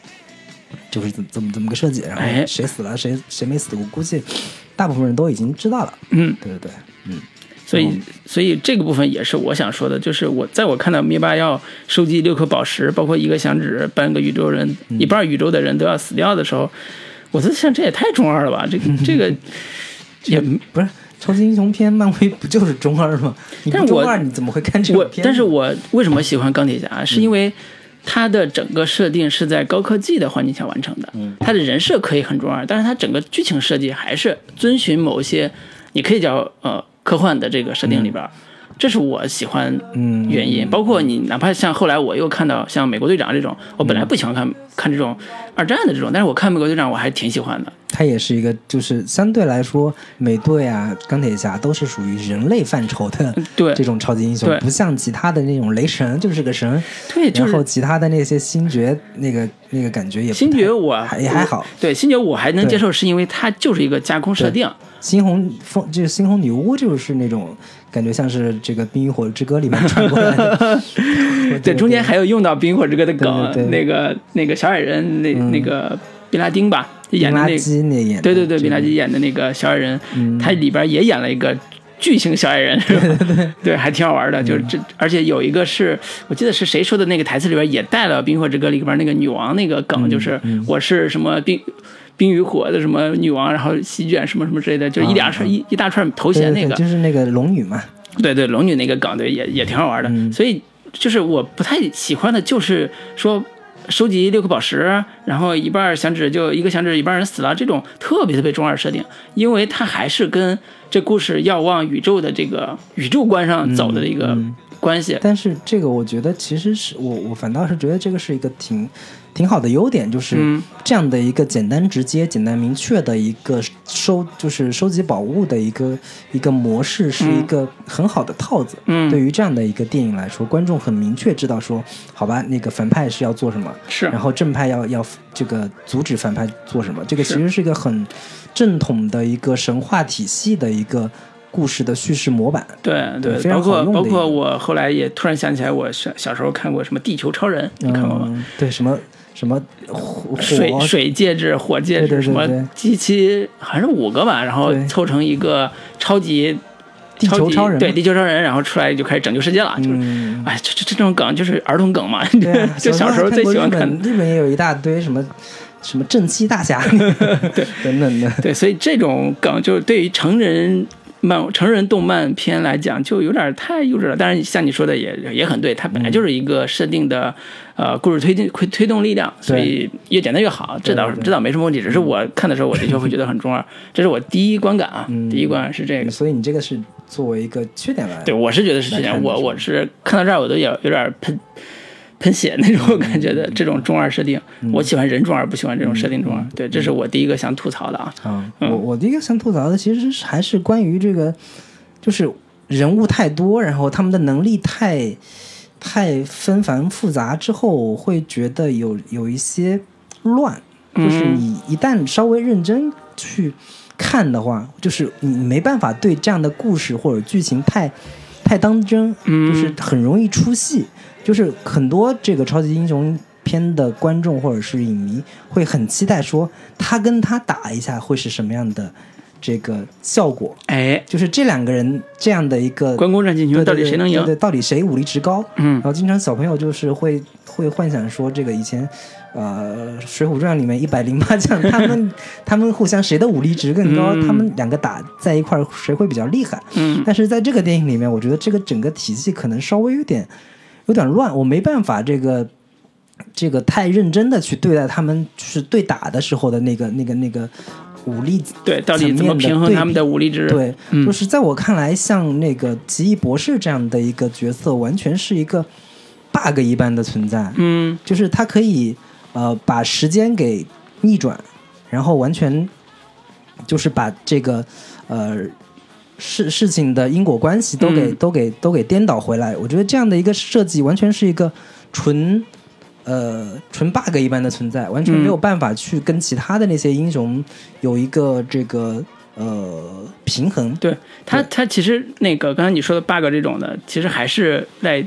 就是怎么这么怎么个设计，然哎后谁死了谁谁没死，我估计大部分人都已经知道了。嗯，对对对，嗯，所以所以这个部分也是我想说的，就是我在我看到灭霸要收集六颗宝石，包括一个响指，半个宇宙人、嗯一半宇宙的人都要死掉的时候，我在想这也太中二了吧，这个 这个也不是超级英雄片，漫威不就是中二吗？但是我不中二，你怎么会看这个片？但是我为什么喜欢钢铁侠？是因嗯为它的整个设定是在高科技的环境下完成的，嗯它的人设可以很中二，但是它整个剧情设计还是遵循某些你可以叫呃科幻的这个设定里边儿。这是我喜欢嗯原因。包括你哪怕像后来我又看到像美国队长这种，我本来不喜欢看看这种二战的这种，但是我看美国队长我还挺喜欢的。它也是一个，就是相对来说，美队啊、钢铁侠都是属于人类范畴的对。这种超级英雄，不像其他的那种雷神就是个神，对，就是然后其他的那些星爵那个那个感觉也不星爵我还也还好，对星爵我还能接受，是因为它就是一个架空设定。猩红风就是猩红女巫就是那种感觉像是这个《冰与火之歌》里面传过来的，对，中间还有用到《冰与火之歌》的梗，那个那个小矮人，那、那个宾拉丁吧演的那对对对，这个宾拉基演的那个小矮人，嗯他里边也演了一个巨型小矮人，是吧？对还挺好玩的。就是这，而且有一个是我记得是谁说的那个台词里边也带了《冰与火之歌》里边那个女王那个嗯梗，就是我是什么冰。冰与火的什么女王，然后席卷什么什么之类的，就一连串、一一大串头对对衔那个，对就是那个龙女嘛，对对，龙女那个梗，对，也也挺好玩的。嗯所以就是我不太喜欢的，就是说收集六颗宝石，然后一半响指就一个响指，一半人死了，这种特别特别中二设定，因为它还是跟这故事要往宇宙的这个宇宙观上走的一个嗯关系。但是这个我觉得其实是我我反倒是觉得这个是一个挺挺好的优点，就是嗯这样的一个简单直接、简单明确的一个收就是收集宝物的一个一个模式，是一个很好的套子。嗯对于这样的一个电影来说，观众很明确知道说，好吧，那个反派是要做什么，是然后正派要要这个阻止反派做什么，这个其实是一个很正统的一个神话体系的一个故事的叙事模板。对对，非常包括包括我后来也突然想起来，我小小时候看过什么《地球超人》，你看过吗？嗯？对，什么什么火水水戒指、火戒指，什么对机器好像是五个吧，然后凑成一个超级地球级超人对地球超人，然后出来就开始拯救世界了，就是。嗯，哎，这这这种梗就是儿童梗嘛，就小时候最喜欢看日。本日本也有一大堆什么什么正气大侠，对 等等的。对，所以这种梗就对于成人漫、成人动漫片来讲，就有点太幼稚了。当然，像你说的也也很对，它本来就是一个设定的、呃故事推进推推动力量，所以越简单越好。这倒对对这倒没什么问题，只是我看的时候，我的确会觉得很中二，这是我第一观感啊，第一观是这个。所以你这个是作为一个缺点来，对，我是觉得是缺点，我我是看到这儿我都有有点喷喷血那种感觉的这种中二设定，我喜欢人中二，不喜欢这种设定中二。对，这是我第一个想吐槽的啊。我我第一个想吐槽的其实还是关于这个，就是人物太多，然后他们的能力太太纷繁复杂之后，我会觉得有有一些乱，就是嗯你一旦稍微认真去看的话，就是你没办法对这样的故事或者剧情太太当真，嗯就是很容易出戏。就是很多这个超级英雄片的观众或者是影迷会很期待说他跟他打一下会是什么样的这个效果，哎，就是这两个人这样的一个关公战秦琼到底谁能赢对？对，到底谁武力值高？嗯然后经常小朋友就是会会幻想说，这个以前，呃，《水浒传》里面一百零八将，他们他们互相谁的武力值更高？嗯他们两个打在一块儿，谁会比较厉害？嗯但是在这个电影里面，我觉得这个整个体系可能稍微有点有点乱，我没办法这个这个太认真的去对待他们，就是对打的时候的那个那个那个武力对，到底怎么平衡他们的武力值？对，嗯就是在我看来，像那个奇异博士这样的一个角色，完全是一个 bug 一般的存在。嗯就是他可以呃把时间给逆转，然后完全就是把这个呃事事情的因果关系都给、嗯都给都给颠倒回来。我觉得这样的一个设计完全是一个纯。呃，纯 bug 一般的存在，完全没有办法去跟其他的那些英雄有一个这个呃平衡。对他，他其实那个刚才你说的 bug 这种的，其实还是在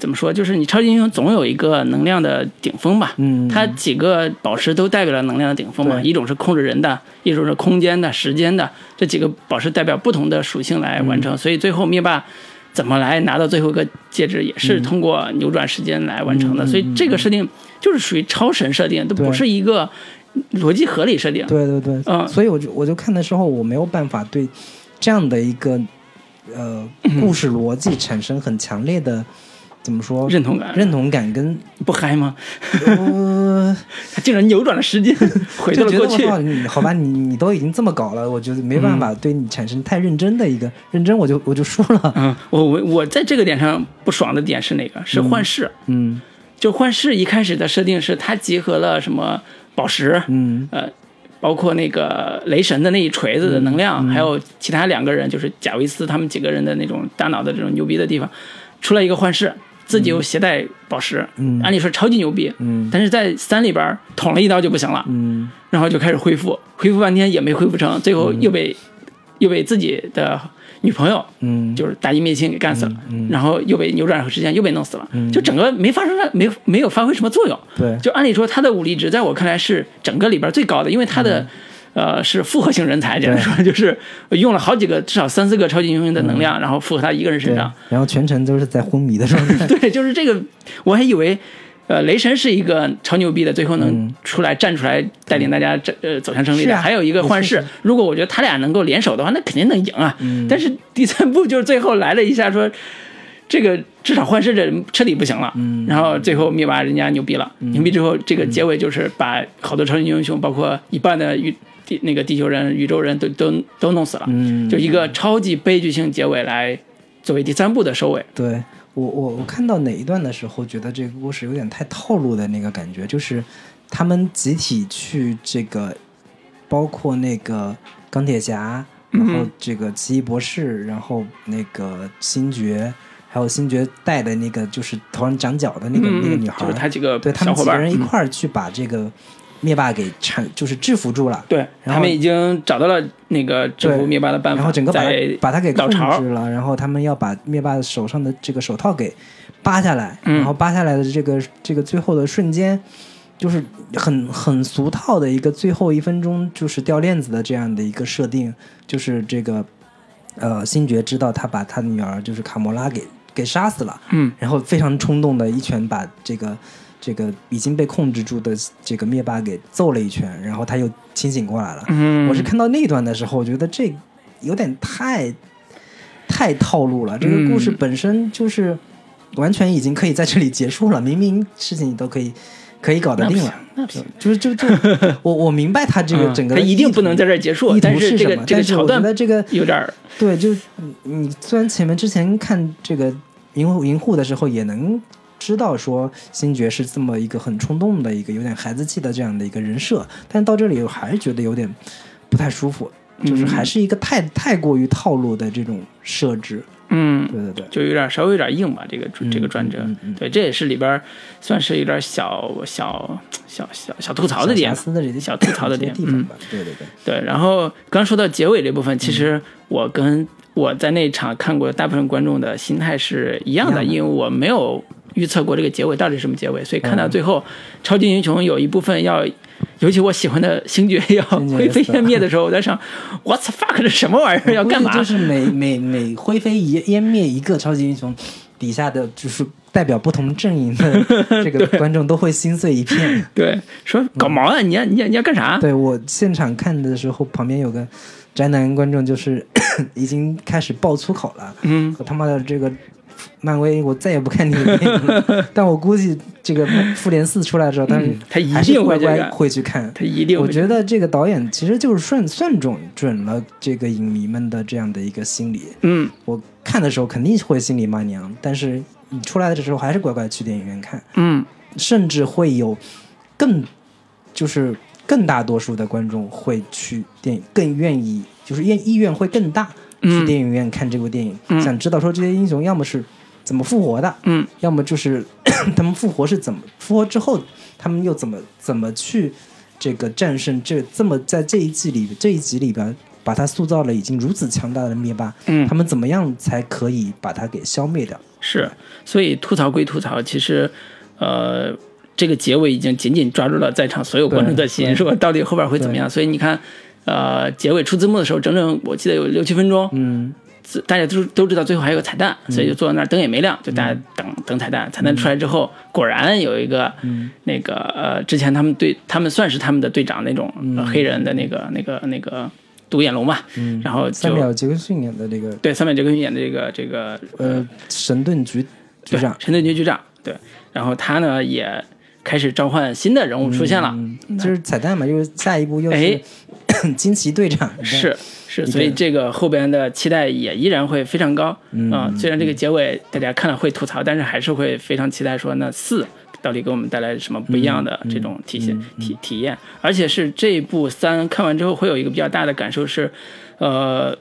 怎么说？就是你超级英雄总有一个能量的顶峰吧。嗯，它几个宝石都代表了能量的顶峰嘛，一种是控制人的，一种是空间的、时间的，这几个宝石代表不同的属性来完嗯成，所以最后灭霸怎么来拿到最后一个戒指，也是通过扭转时间来完成的，所以这个设定就是属于超神设定，都不是一个逻辑合理设定。对对对，嗯所以我就我就看的时候，我没有办法对这样的一个呃 故事逻辑产生很强烈的怎么说认同感认同感跟不嗨吗？呃，他竟然扭转了时间，回到了过去。好吧，你你都已经这么搞了，我觉得没办法对你产生太认真的一个认真，我就我就输了。嗯，我我我在这个点上不爽的点是哪个？是幻视。嗯就幻视一开始的设定是它集合了什么宝石，嗯呃，包括那个雷神的那一锤子的能量，还有其他两个人，就是贾维斯他们几个人的那种大脑的这种牛逼的地方，出来一个幻视，自己又携带宝石，嗯。按理说超级牛逼，嗯。但是在三里边捅了一刀就不行了，嗯。然后就开始恢复，恢复半天也没恢复成，最后又被、又被自己的女朋友嗯，就是大义灭亲给干死了，嗯嗯。然后又被扭转时间又被弄死了，嗯。就整个没发生没没有发挥什么作用。对，就按理说他的武力值在我看来是整个里边最高的，因为他的、呃是复合型人才，简单说就是用了好几个至少三四个超级英雄的能量，然后附合他一个人身上。，然后全程都是在昏迷的状态。对，就是这个，我还以为。呃，雷神是一个超牛逼的，最后能嗯出来站出来带领大家这呃走向胜利的。啊还有一个幻视，如果我觉得他俩能够联手的话，那肯定能赢啊。嗯但是第三部就是最后来了一下说，这个至少幻视这彻底不行了。嗯然后最后灭霸人家牛逼了，牛逼之后这个结尾就是把好多超级英雄，包括一半的宇地那个地球人、宇宙人都都都弄死了，嗯就一个超级悲剧性结尾来作为第三部的收尾。对我我我看到哪一段的时候，觉得这个故事有点太套路的那个感觉，就是他们集体去这个，包括那个钢铁侠，然后嗯这个奇异博士，然后那个星爵，还有星爵带的那个就是头上长角的那个、嗯，那个女孩，就是他几个对他们几个人一嗯。块儿去把这个灭霸给缠，就是制服住了。对然后他们已经找到了那个制服灭霸的办法，然后整个把他在把他给控制了，然后他们要把灭霸手上的这个手套给扒下来，嗯。然后扒下来的这个这个最后的瞬间，就是很很俗套的一个最后一分钟就是掉链子的这样的一个设定，就是这个呃星爵知道他把他的女儿就是卡魔拉给给杀死了，嗯。然后非常冲动的一拳把这个这个已经被控制住的这个灭霸给揍了一拳，然后他又清醒过来了。嗯，我是看到那一段的时候，我觉得这有点太太套路了。这个故事嗯本身就是完全已经可以在这里结束了，明明事情你都可以可以搞得定了。那不行，就是就就我我明白他这个嗯 整个他一定不能在这儿结束意，但是这图什么？个这个但是我觉桥段得这个有点对，就是你你虽然前面之前看这个银银护的时候也能知道说星爵是这么一个很冲动的一个有点孩子气的这样的一个人设，但到这里我还是觉得有点不太舒服，就是嗯还是一个太太过于套路的这种设置。嗯，对对对，就有点稍微有点硬吧，这个这个转折对，这也是里边算是有点小小小小小吐槽的点小吐槽的点嗯。对对对，对，然后刚说到结尾这部分，其嗯。实我跟我在那场看过大部分观众的心态是一样的。因为我没有预测过这个结尾到底是什么结尾，所以看到嗯最后，超级英雄有一部分要，尤其我喜欢的星爵要灰飞烟灭的时候，我在想，What the fuck，这什么玩意儿？要干嘛就是每每每灰飞烟烟灭一个超级英雄，底下的就是代表不同阵营的 这个观众都会心碎一片。对，说搞毛啊！你要你要你要干啥？对我现场看的时候，旁边有个宅男观众，就是 已经开始爆粗口了。嗯，我他妈的这个漫威，我再也不看你的电影了。但我估计这个复联四出来之后，他嗯他一定会乖乖会去看。他一定会我觉得这个导演其实就是算算准准了这个影迷们的这样的一个心理。嗯，我看的时候肯定会心里骂娘，但是你出来的时候还是乖乖去电影院看，嗯甚至会有更就是更大多数的观众会去电影，更愿意就是愿意愿会更大去嗯。电影院看这部电影，嗯。想知道说这些英雄要么是怎么复活的，嗯。要么就是 他们复活是怎么复活之后，他们又怎么怎么去这个战胜这这么在这一季里这一集里边把他塑造了已经如此强大的灭霸，嗯。他，们怎么样才可以把它给消灭掉？是，所以吐槽归吐槽，其实，呃，这个结尾已经紧紧抓住了在场所有观众的心，对说到底后边会怎么样。所以你看，呃，结尾出字幕的时候，整整我记得有六七分钟，嗯。自大家都都知道最后还有个彩蛋，所以就坐在那儿灯也没亮，就大家等、等彩蛋。彩蛋出来之后，果然有一个、嗯。那个呃，之前他们队他们算是他们的队长那种、嗯。呃黑人的那个那个那个独眼龙嘛，嗯，然后三就秒杰克逊演的这个。对三秒杰克逊演的这个这个呃神盾局局长，神盾局局长，对，然后他呢也开始召唤新的人物出现了，嗯，就是彩蛋嘛，就是下一步又是哎。惊奇队长，是是，所以这个后边的期待也依然会非常高。啊、嗯虽然这个结尾大家看了会吐槽，但是还是会非常期待说那四到底给我们带来什么不一样的嗯这种体现、体体验，而且是这一部三看完之后会有一个比较大的感受是，呃，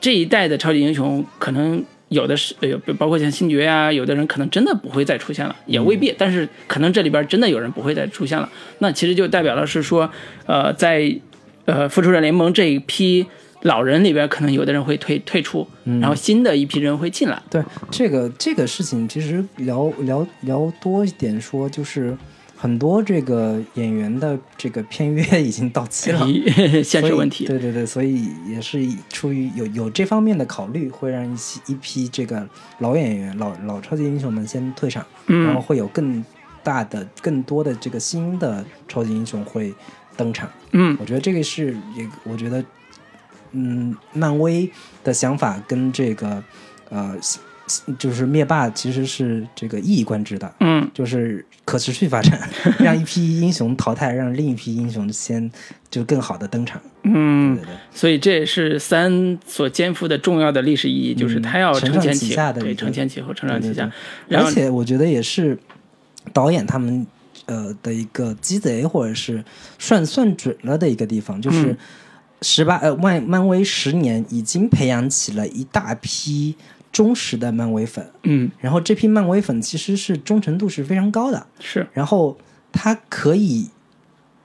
这一代的超级英雄可能。有的是，有包括像星爵呀、有的人可能真的不会再出现了，也未必。但是可能这里边真的有人不会再出现了，那其实就代表了是说，呃，在呃复仇者联盟这一批老人里边，可能有的人会退退出，然后新的一批人会进来。对这个这个事情，其实聊聊聊多一点说，就是很多这个演员的这个片约已经到期了。现实问题，对对对，所以也是出于有有这方面的考虑，会让一些一批这个老演员、老老超级英雄们先退场，嗯然后会有更大的、更多的这个新的超级英雄会登场。嗯我觉得这个是也，我觉得，嗯，漫威的想法跟这个呃，就是灭霸其实是这个一以贯之的。嗯就是可持续发展，让一批英雄淘汰，让另一批英雄先就更好的登场。嗯对，对对，所以这也是三所肩负的重要的历史意义，就是他要承前启下的承前启后，承上启下。而且我觉得也是导演他们呃的一个鸡贼或者是算算准了的一个地方，就是嗯十八呃漫漫威十年已经培养起了一大批忠实的漫威粉，嗯。然后这批漫威粉其实是忠诚度是非常高的，是。然后他可以，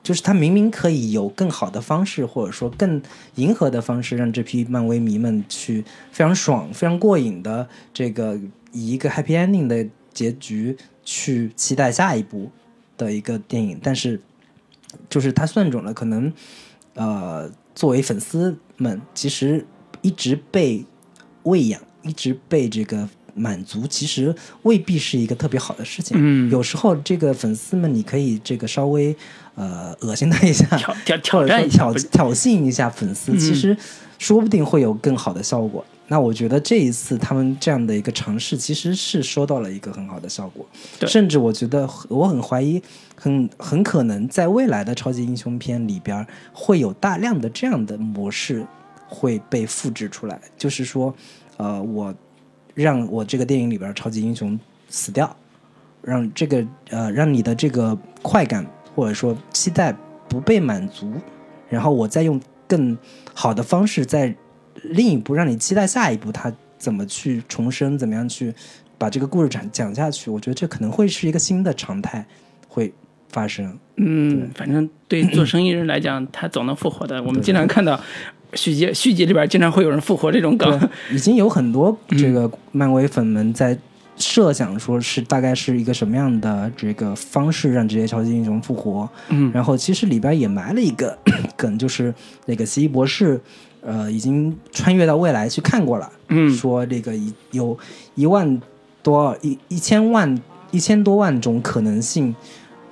就是他明明可以有更好的方式，或者说更迎合的方式，让这批漫威迷们去非常爽、非常过瘾的这个以一个 happy ending 的结局去期待下一部的一个电影，但是就是他算准了，可能呃，作为粉丝们，其实一直被喂养，一直被这个满足，其实未必是一个特别好的事情。嗯有时候这个粉丝们，你可以这个稍微呃恶心他一下，挑挑战一下，挑挑衅一下粉丝，嗯其实说不定会有更好的效果。那我觉得这一次他们这样的一个尝试，其实是收到了一个很好的效果。对甚至我觉得我很怀疑，很很可能在未来的超级英雄片里边，会有大量的这样的模式会被复制出来。就是说，呃，我让我这个电影里边超级英雄死掉，让这个呃让你的这个快感或者说期待不被满足，然后我再用更好的方式，在另一步让你期待下一步他怎么去重生，怎么样去把这个故事讲讲下去。我觉得这可能会是一个新的常态会发生。嗯，反正对做生意人来讲，他总能复活的。我们经常看到续集续集里边经常会有人复活这种梗。已经有很多这个漫威粉们在设想说是大概是一个什么样的这个方式让这些超级英雄复活。嗯然后其实里边也埋了一个 梗，就是那个奇异博士，呃，已经穿越到未来去看过了，嗯说这个一有一万多一一千万一千多万种可能性，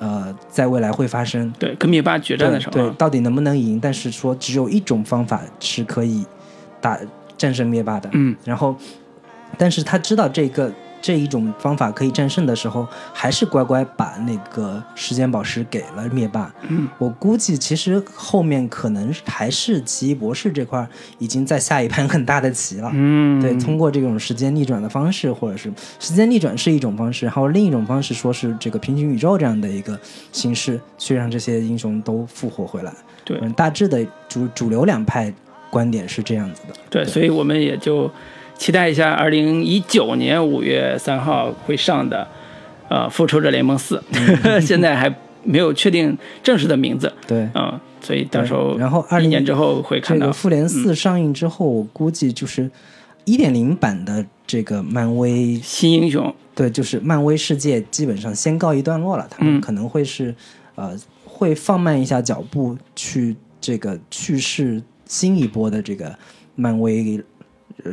呃，在未来会发生。对，跟灭霸决战的时候对，到底能不能赢？但是说只有一种方法是可以打战胜灭霸的。嗯然后，但是他知道这个这一种方法可以战胜的时候，还是乖乖把那个时间宝石给了灭霸。嗯，我估计其实后面可能还是奇异博士这块儿已经在下一盘很大的棋了。嗯，对，通过这种时间逆转的方式，或者是时间逆转是一种方式，然后另一种方式，说是这个平行宇宙这样的一个形式，去让这些英雄都复活回来。对嗯，大致的主主流两派观点是这样子的。对，所以我们也就期待一下二零一九年五月三号会上的呃《复仇者联盟四》现在还没有确定正式的名字，对，嗯，所以到时候然后20一年之后会看到。嗯这个《复联四》上映之后，我估计就是一点零版的这个漫威，新英雄，对，就是漫威世界基本上先告一段落了。他们嗯。可能会是呃，会放慢一下脚步，去这个去世新一波的这个漫威呃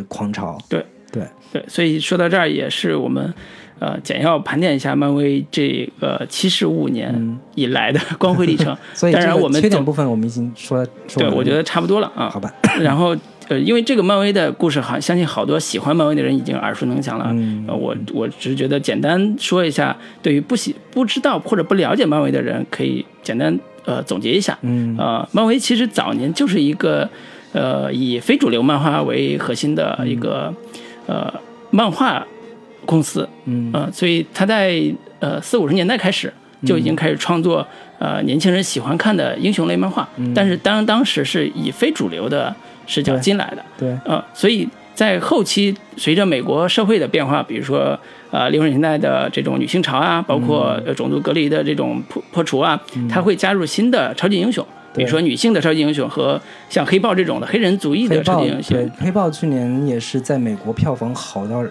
狂潮。对对，对，所以说到这儿也是我们呃简要盘点一下漫威这个七十五年以来的 光辉历程。所以当然我们总缺点部分我们已经说说对，我觉得差不多了啊。好吧。然后呃，因为这个漫威的故事，好，相信好多喜欢漫威的人已经耳熟能详了。嗯呃，我我只是觉得简单说一下，对于不喜不知道或者不了解漫威的人，可以简单呃总结一下。嗯呃，漫威其实早年就是一个呃以非主流漫画为核心的一个、呃漫画公司。嗯。呃，所以他在呃四五十年代开始就已经开始创作、呃年轻人喜欢看的英雄类漫画，但是当当时是以非主流的视角进来的，对，呃，所以在后期随着美国社会的变化，比如说呃六十年代的这种女性潮啊，包括呃种族隔离的这种破破除啊，它会加入新的超级英雄。比如说女性的超级英雄和像黑豹这种的黑人族裔的超级英雄对，黑豹去年也是在美国票房好到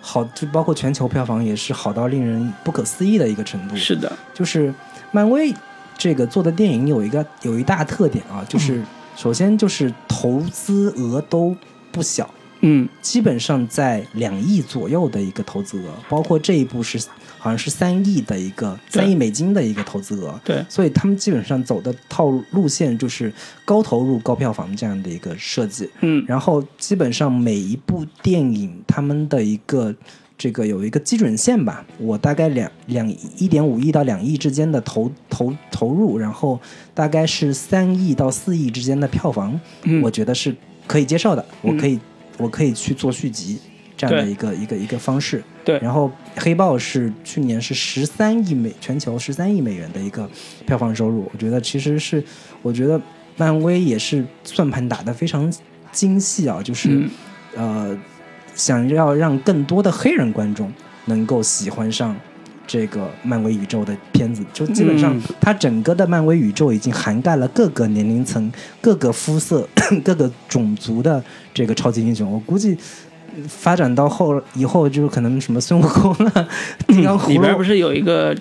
好，就包括全球票房也是好到令人不可思议的一个程度。是的，就是漫威这个做的电影有一个有一大特点啊，就是首先就是投资额都不小，嗯，基本上在两亿左右的一个投资额，包括这一部是好像是三亿的一个三亿美金的一个投资额，对，所以他们基本上走的套路路线就是高投入高票房这样的一个设计，嗯，然后基本上每一部电影他们的一个这个有一个基准线吧，我大概两两一点五亿到两亿之间的投投投入，然后大概是三亿到四亿之间的票房，嗯。我觉得是可以接受的，我嗯。可以、我可以去做续集这样的一个一个一个方式。对然后黑豹是去年是十三亿美全球十三亿美元的一个票房收入，我觉得其实是我觉得漫威也是算盘打得非常精细啊，就是、嗯呃想要让更多的黑人观众能够喜欢上。这个漫威宇宙的片子，就基本上嗯它整个的漫威宇宙已经涵盖了各个年龄层、各个肤色、各个种族的这个超级英雄。我估计呃发展到后以后，就是可能什么孙悟空了、金刚葫里边不是有一个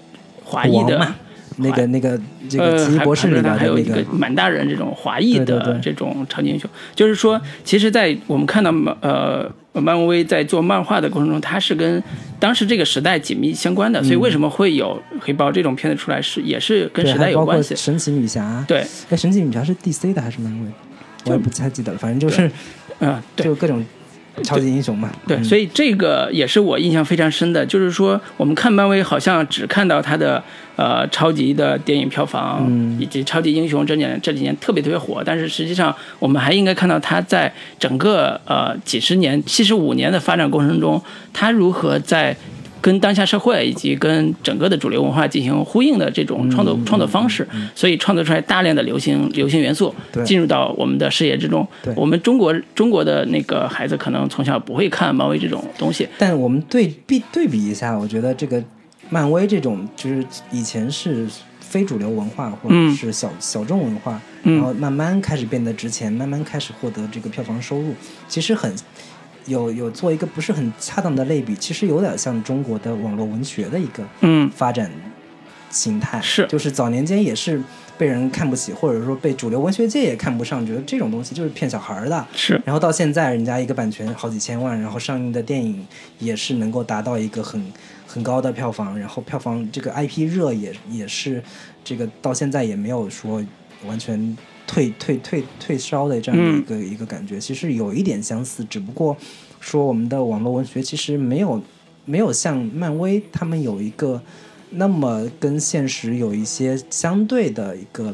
华裔的那个那个这个奇异博士里边还还有一个个，满大人这种华裔的这种超级英雄，就是说，其实，在我们看到漫呃漫威在做漫画的过程中，它是跟当时这个时代紧密相关的，所以为什么会有黑豹这种片子出来，是也是跟，时代有关系。神奇女侠，对，哎，神奇女侠是 DC 的还是漫威？我也不太记得了，反正就是嗯、对。就各种超级英雄嘛。对，嗯所以这个也是我印象非常深的，就是说我们看漫威好像只看到它的呃超级的电影票房，嗯以及超级英雄这年这几年特别特别火，但是实际上我们还应该看到它在整个呃几十年、七十五年的发展过程中，它如何在。跟当下社会以及跟整个的主流文化进行呼应的这种创作、创作方式，所以创作出来大量的流行流行元素进入到我们的视野之中。我们中国中国的那个孩子可能从小不会看漫威这种东西，但我们对比对比一下，我觉得这个漫威这种就是以前是非主流文化或者嗯是小、小众文化，嗯然后慢慢开始变得值钱，慢慢开始获得这个票房收入，其实很。有有做一个不是很恰当的类比，其实有点像中国的网络文学的一个嗯。发展形态，是。就是早年间也是被人看不起，或者说被主流文学界也看不上，觉得这种东西就是骗小孩儿的，是。然后到现在，人家一个版权好几千万，然后上映的电影也是能够达到一个很很高的票房，然后票房这个 IP 热也也是这个到现在也没有说完全退退退退烧的这样的一个、一个感觉，其实有一点相似，只不过说我们的网络文学其实没有没有像漫威他们有一个那么跟现实有一些相对的一个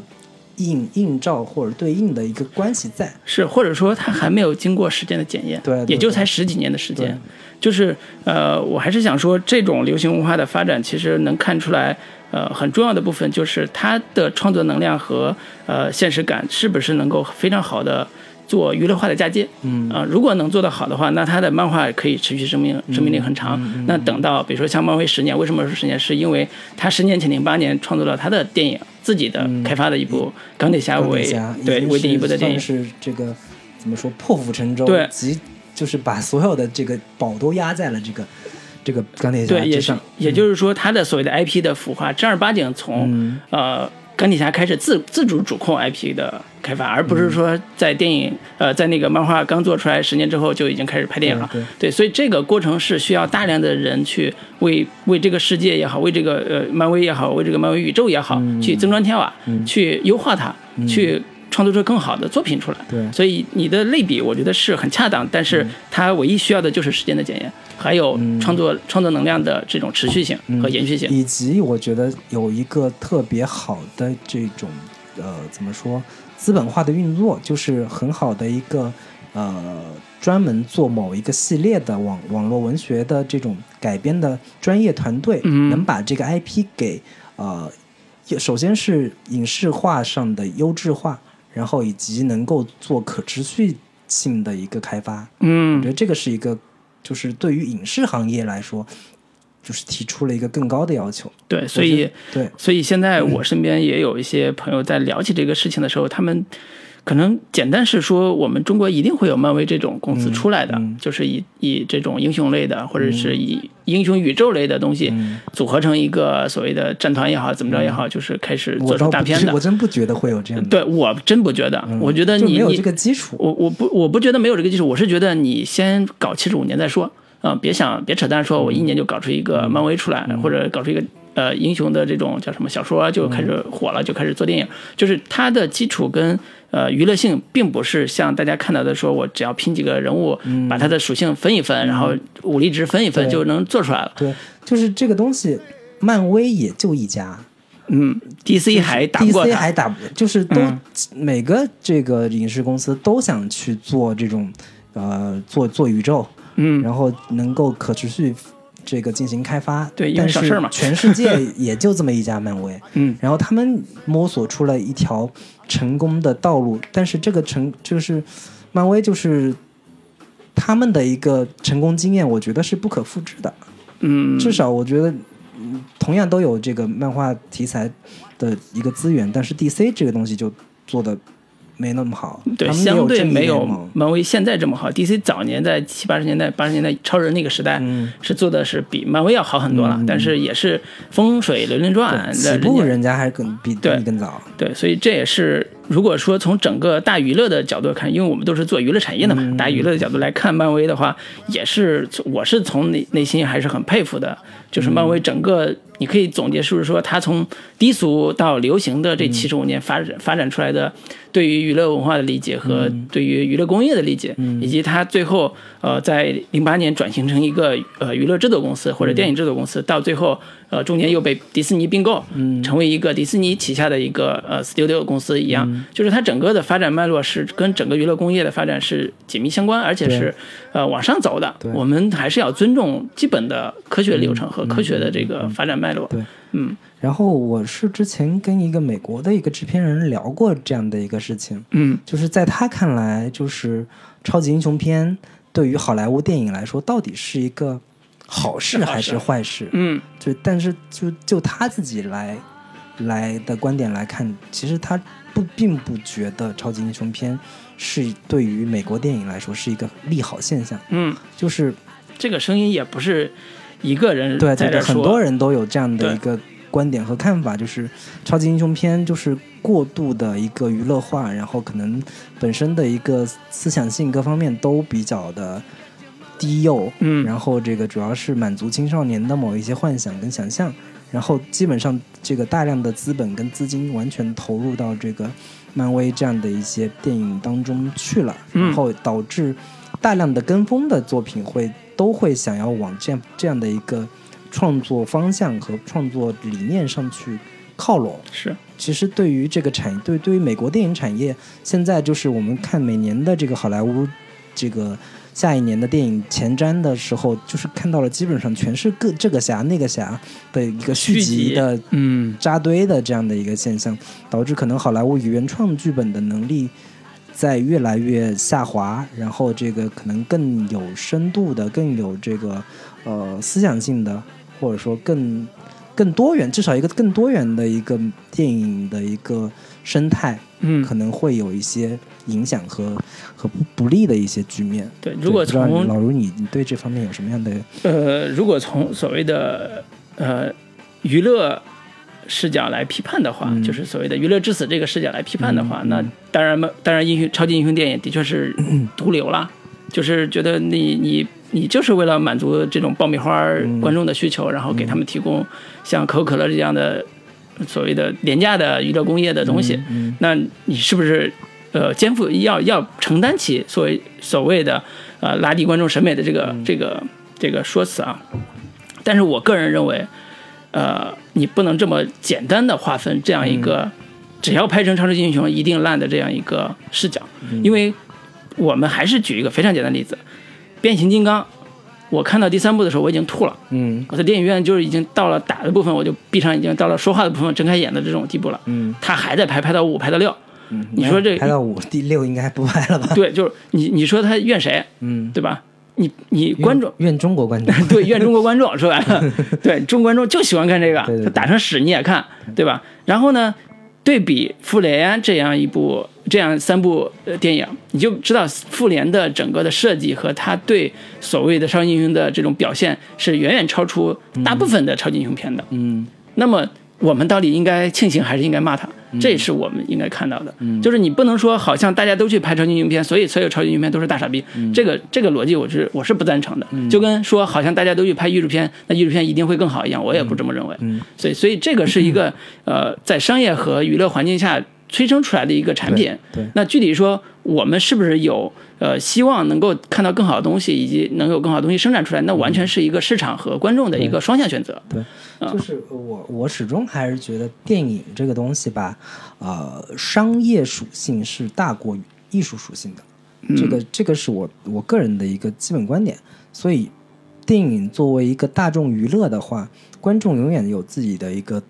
映映照或者对应的一个关系在。是，或者说它还没有经过时间的检验，对对也就才十几年的时间。就是呃，我还是想说，这种流行文化的发展，其实能看出来，呃，很重要的部分就是他的创作能量和呃现实感是不是能够非常好的做娱乐化的嫁接。嗯啊、如果能做得好的话，那他的漫画可以持续生命，生命力很长。嗯那等到比如说像漫威十年，为什么说十年？是因为他十年前零八年创作了他的电影，自己的开发的一部钢铁侠为对为第一部的电影。是这个怎么说破釜沉舟，对即就是把所有的这个宝都压在了这个这个钢铁侠对，也是也就是说，他的所谓的 IP 的孵化，正儿八经从、嗯。呃钢铁侠开始自自主主控 IP 的开发，而不嗯。是说在电影呃在那个漫画刚做出来十年之后就已经开始拍电影了。对对。所以这个过程是需要大量的人去为为这个世界也好，为这个呃漫威也好，为这个漫威宇宙也好，嗯。去增砖添瓦，去优化它，去。创创作出更好的作品出来。对所以你的类比，我觉得是很恰当，但是它唯一需要的就是时间的检验，还有创作、创作能量的这种持续性和延续性。以及我觉得有一个特别好的这种呃怎么说资本化的运作，就是很好的一个呃专门做某一个系列的网网络文学的这种改编的专业团队，嗯能把这个 IP 给呃首先是影视化上的优质化，然后以及能够做可持续性的一个开发。嗯我嗯觉得这个是一个，就是对于影视行业来说，就是提出了一个更高的要求。对，所以对，所以现在我身边也有一些朋友在聊起这个事情的时候，他们可能简单是说，我们中国一定会有漫威这种公司出来的，嗯。就是以以这种英雄类的，或者是以英雄宇宙类的东西、嗯。组合成一个所谓的战团也好，怎么着也好，就是开始做我倒不出大片的。我。真不觉得会有这样的，对我真不觉得，我觉得你你就没有这个基础。我我不我不觉得没有这个基础，我是觉得你先搞七十五年再说啊、别想别扯淡，说我一年就搞出一个漫威出来，或者搞出一个呃英雄的这种叫什么小说就开始火了，就开始做电影，就是它的基础跟呃娱乐性，并不是像大家看到的说我只要拼几个人物，把它的属性分一分，然后武力值分一分就能做出来了。对，就是这个东西，漫威也就一家。嗯，DC 还打过，DC 还打，就是都、嗯。每个这个影视公司都想去做这种呃做做宇宙，嗯。然后能够可持续这个进行开发。对但是省事嘛全世界也就这么一家漫威。嗯然后他们摸索出了一条成功的道路，但是这个成就是漫威就是他们的一个成功经验，我觉得是不可复制的。嗯，至少我觉得，嗯同样都有这个漫画题材的一个资源，但是 DC 这个东西就做的没那么好。对，相对没有漫威现在这么好。DC 早年在七八十年代、八十年代超人那个时代，嗯是做的是比漫威要好很多了，但是也是风水轮流转起步人家还更比对更早。对，所以这也是如果说从整个大娱乐的角度看，因为我们都是做娱乐产业的嘛，嗯。大娱乐的角度来看漫威的话，也是我是从内内心还是很佩服的。就是漫威整个，你可以总结，是不是说它从低俗到流行的这嗯。七十五年发展发展出来的对于娱乐文化的理解和嗯。对于娱乐工业的理解，以及它最后呃在零八年转型成一个呃娱乐制作公司或者电影制作公司，到最后呃中间又被迪士尼并购，嗯。成为一个迪士尼旗下的一个呃 studio 公司一样，就是它整个的发展脉络是跟整个娱乐工业的发展是紧密相关，而且是呃往上走的。我们还是要尊重基本的科学流程和科学的这个发展脉络。对，嗯。然后我是之前跟一个美国的一个制片人聊过这样的一个事情，嗯。就是在他看来，就是超级英雄片对于好莱坞电影来说，到底是一个好事还是坏事？嗯。就但是就就他自己来来的观点来看，其实他不并不觉得超级英雄片是对于美国电影来说是一个利好现象，嗯，就是这个声音也不是一个人对对对，很多人都有这样的一个观点和看法，就是超级英雄片就是过度的一个娱乐化，然后可能本身的一个思想性各方面都比较的低幼，嗯。然后这个主要是满足青少年的某一些幻想跟想象，然后基本上这个大量的资本跟资金完全投入到这个漫威这样的一些电影当中去了，嗯。然后导致大量的跟风的作品会都会想要往这样这样的一个创作方向和创作理念上去靠拢。是。其实对于这个产业，对对于美国电影产业，现在就是我们看每年的这个好莱坞这个下一年的电影前瞻的时候，就是看到了基本上全是各这个侠那个侠的一个续集的嗯。扎堆的这样的一个现象，导致可能好莱坞原创剧本的能力在越来越下滑，然后这个可能更有深度的、更有这个呃思想性的，或者说更更多元，至少一个更多元的一个电影的一个生态，嗯。可能会有一些影响和和不不利的一些局面。对，如果从老卢你你对这方面有什么样的呃，如果从所谓的呃娱乐视角来批判的话，嗯就是所谓的娱乐至死这个视角来批判的话，嗯那当然嘛，当然英雄超级英雄电影的确是 毒瘤啦，就是觉得你你你就是为了满足这种爆米花观众的需求，然后给他们提供像可口可乐这样的所谓的廉价的娱乐工业的东西，嗯那你是不是呃肩负要要承担起所谓所谓的呃拉低观众审美的这个、这个这个说辞啊。但是我个人认为，呃，你不能这么简单的划分这样一个，只要拍成超级英雄一定烂的这样一个视角，因为我们还是举一个非常简单的例子，变形金刚。我看到第三部的时候，我已经吐了。嗯我在电影院就是已经到了打的部分，我就闭上眼睛，到了说话的部分睁开眼的这种地步了。嗯他还在拍，拍到五，拍到六。嗯，你说这拍到五第六应该不拍了吧？对，就是你你说他怨谁，嗯，对吧？你你观众怨中国观众，对怨中国观众说白了，对中国观众就喜欢看这个，对对对他打成屎你也看，对吧？然后呢，对比复联这样一部这样三部呃电影，你就知道复联的整个的设计和他对所谓的超级英雄的这种表现是远远超出大部分的超级英雄片的。嗯那么我们到底应该庆幸还是应该骂他？这也是我们应该看到的。就是你不能说好像大家都去拍超级英雄片，所以所有超级英雄片都是大傻逼。这个这个逻辑我是我是不赞成的。就跟说好像大家都去拍艺术片，那艺术片一定会更好一样，我也不这么认为。所以所以这个是一个呃在商业和娱乐环境下催生出来的一个产品。那具体说我们是不是有呃希望能够看到更好的东西，以及能有更好的东西生产出来？那完全是一个市场和观众的一个双向选择。对，就是我我始终还是觉得电影这个东西吧，呃，商业属性是大过于艺术属性的，这个这个是我我个人的一个基本观点。所以，电影作为一个大众娱乐的话，观众永远有自己的一个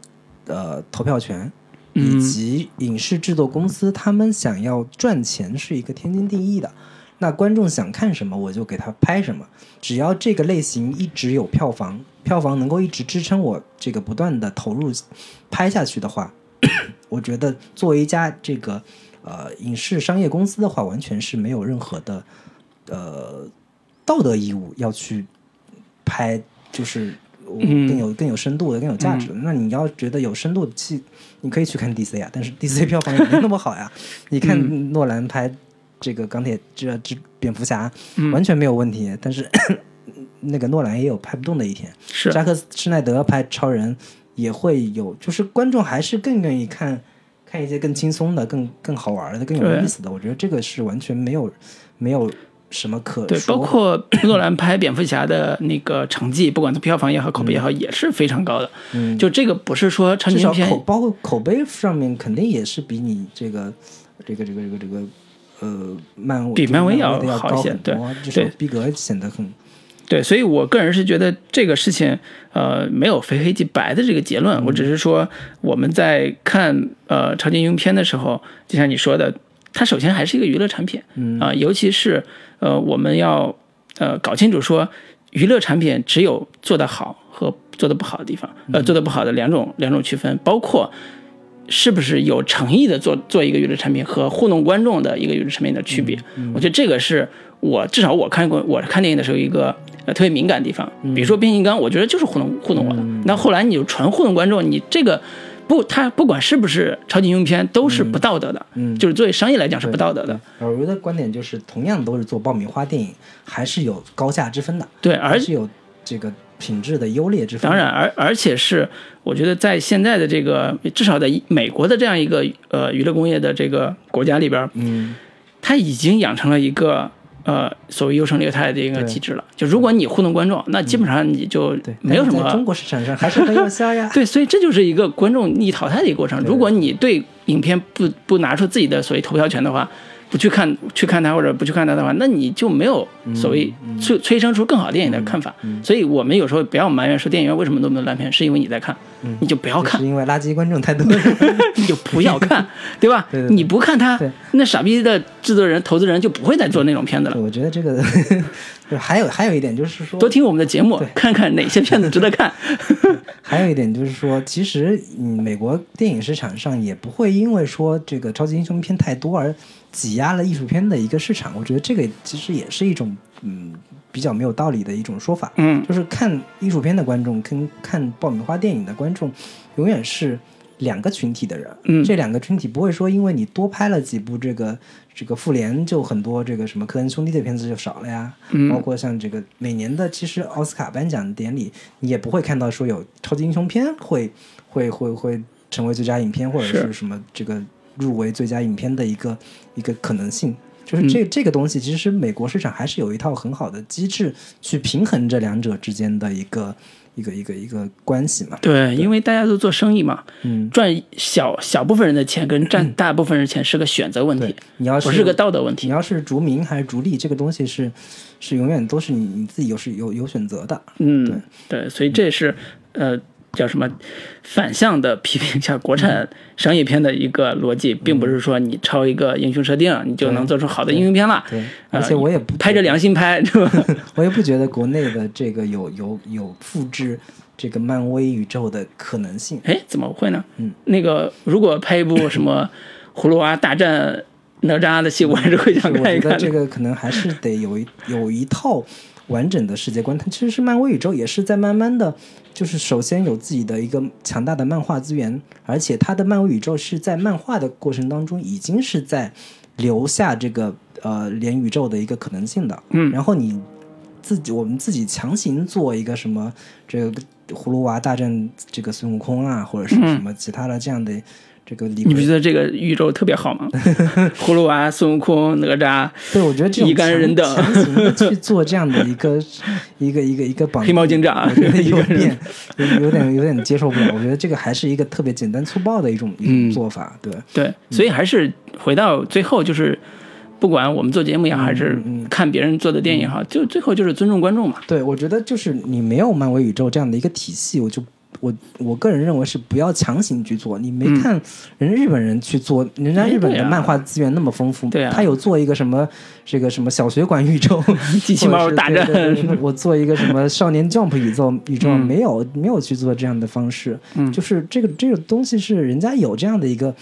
呃投票权。以及影视制作公司，他们想要赚钱是一个天经地义的。那观众想看什么，我就给他拍什么。只要这个类型一直有票房，票房能够一直支撑我这个不断的投入拍下去的话，我觉得作为一家这个呃影视商业公司的话，完全是没有任何的呃道德义务要去拍，就是嗯更有更有深度的、更有价值的。那你要觉得有深度的戏，你可以去看 DC 啊，但是 DC 票房也没那么好呀。你看诺兰拍这个钢铁这这蝙蝠侠，完全没有问题，但是那个诺兰也有拍不动的一天。是扎克施耐德拍超人也会有，就是观众还是更愿意看看一些更轻松的、更更好玩的、更有意思的。我觉得这个是完全没有没有什么可对，包括诺兰拍蝙蝠侠的那个成绩，不管从票房也好，口碑也好，也是非常高的。嗯就这个不是说超级至少口包括口碑上面肯定也是比你这个这个这个这个这个呃漫威比漫威要要好一些对高很多，至少对逼格显得很对，所以我个人是觉得这个事情，呃，没有非黑即白的这个结论。我只是说，我们在看呃超级英雄片的时候，就像你说的，它首先还是一个娱乐产品，嗯啊、尤其是呃我们要呃搞清楚说，娱乐产品只有做得好和做得不好的地方，呃，做得不好的两种两种区分，包括。是不是有诚意的做做一个娱乐产品和糊弄观众的一个娱乐产品的区别？我觉得这个是我至少我看过我看电影的时候一个呃特别敏感的地方。比如说变形金刚，我觉得就是糊弄糊弄我的。那后来你就纯糊弄观众，你这个不，它不管是不是超级英雄片，都是不道德的。嗯就是作为商业来讲是不道德的。我的观点就是，同样都是做爆米花电影，还是有高下之分的，对，而且有这个品质的优劣之分。当然，，而而且是我觉得在现在的这个至少在美国的这样一个呃娱乐工业的这个国家里边，嗯，它已经养成了一个呃所谓优胜劣汰的一个机制了。就如果你糊弄观众，那基本上你就，没有什么。中国市场上还是很有效呀。对，所以这就是一个观众逆淘汰的一个过程。如果你对影片不不拿出自己的所谓投票权的话，不去看去看它或者不去看它的话，那你就没有所谓催催生出更好电影的看法。所以我们有时候不要埋怨说电影院为什么那么多烂片，是因为你在看，你就不要看是，因为垃圾观众太多了。你就不要看，对吧？你不看它，那傻逼的制作人、投资人就不会再做那种片子了。我觉得这个 就还有还有一点就是说，多听我们的节目，看看哪些片子值得看。还有一点就是说，其实嗯，美国电影市场上也不会因为说这个超级英雄片太多而挤压了艺术片的一个市场。我觉得这个其实也是一种嗯比较没有道理的一种说法。嗯，就是看艺术片的观众跟看爆米花电影的观众，永远是两个群体的人。嗯这两个群体不会说因为你多拍了几部这个这个复联，就很多这个什么科恩兄弟的片子就少了呀。嗯包括像这个每年的其实奥斯卡颁奖典礼，你也不会看到说有超级英雄片会会会会成为最佳影片或者是是什么这个入围最佳影片的一个一个可能性。就是这、这个东西，其实美国市场还是有一套很好的机制去平衡这两者之间的一个一个一个一个关系嘛。对，因为大家都做生意嘛，嗯，赚小小部分人的钱跟赚大部分人的钱是个选择问题，你要不是个道德问题。你要是逐名还是逐利，这个东西是是永远都是你你自己有是有有选择的。嗯，对，所以这也是呃叫什么反向的批评一下国产商业片的一个逻辑，并不是说你抄一个英雄设定，你就能做出好的英雄片了。对，呃而且我也不拍着良心拍，是吧？我也不觉得国内的这个有有有复制这个漫威宇宙的可能性。哎，怎么会呢？嗯，那个如果拍一部什么葫芦娃大战哪吒的戏，我还是会想我觉得看一看的。这个可能还是得有一有一套完整的世界观。它其实是漫威宇宙也是在慢慢的，就是首先有自己的一个强大的漫画资源，而且它的漫威宇宙是在漫画的过程当中已经是在留下这个呃连宇宙的一个可能性的。嗯然后你自己我们自己强行做一个什么这个葫芦娃大战这个孙悟空啊，或者是什么其他的这样的这个理你不觉得这个宇宙特别好吗？葫芦娃、孙悟空、哪吒、对，我觉得这种一干人等强行的去做这样的一个 一个一个一个绑黑猫警长我觉得有点 有有点有点接受不了。我觉得这个还是一个特别简单粗暴的一种一嗯种做法。对，对，所以还是回到最后，就是不管我们做节目也好，还是看别人做的电影也好，就最后就是尊重观众嘛。对，我觉得就是你没有漫威宇宙这样的一个体系，我就我我个人认为是不要强行去做。你没嗯看人日本人去做，人家哎日本的漫画资源那么丰富，对啊他有做一个什么这个什么小学馆宇宙，机器猫大战 我做一个什么少年 Jump 宇宙宇宙，嗯没有没有去做这样的方式，嗯就是这个这个东西是人家有这样的一个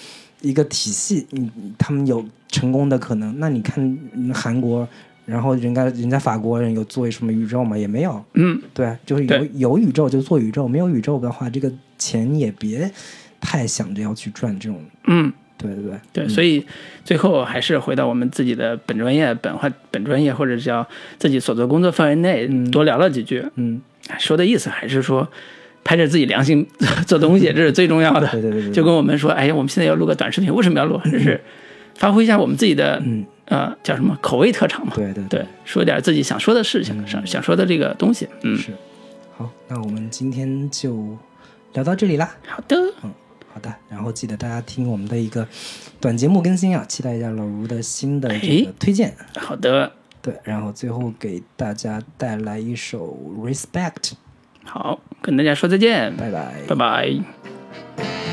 一个体系，你他们有成功的可能。那你看嗯韩国，然后人家人家法国人有做什么宇宙吗？也没有。嗯，对啊，就是有有宇宙就做宇宙，没有宇宙的话，这个钱也别太想着要去赚这种。嗯，对对对对，所以最后还是回到我们自己的本专业、本话本专业，或者叫自己所做工作范围内，嗯多聊了几句。嗯，说的意思还是说，拍着自己良心 做东西，这是最重要的。对对对对，就跟我们说，哎呀，我们现在要录个短视频，为什么要录？就是发挥一下我们自己的嗯，呃叫什么口味特长嘛。对对对，说点自己想说的事情，想想说的这个东西。嗯，是。好，那我们今天就聊到这里啦。好的，嗯好的，然后记得大家听我们的一个短节目更新啊，期待一下老吴的新的这哎个推荐。好的，对，然后最后给大家带来一首《Respect》，好，跟大家说再见，拜拜。拜拜。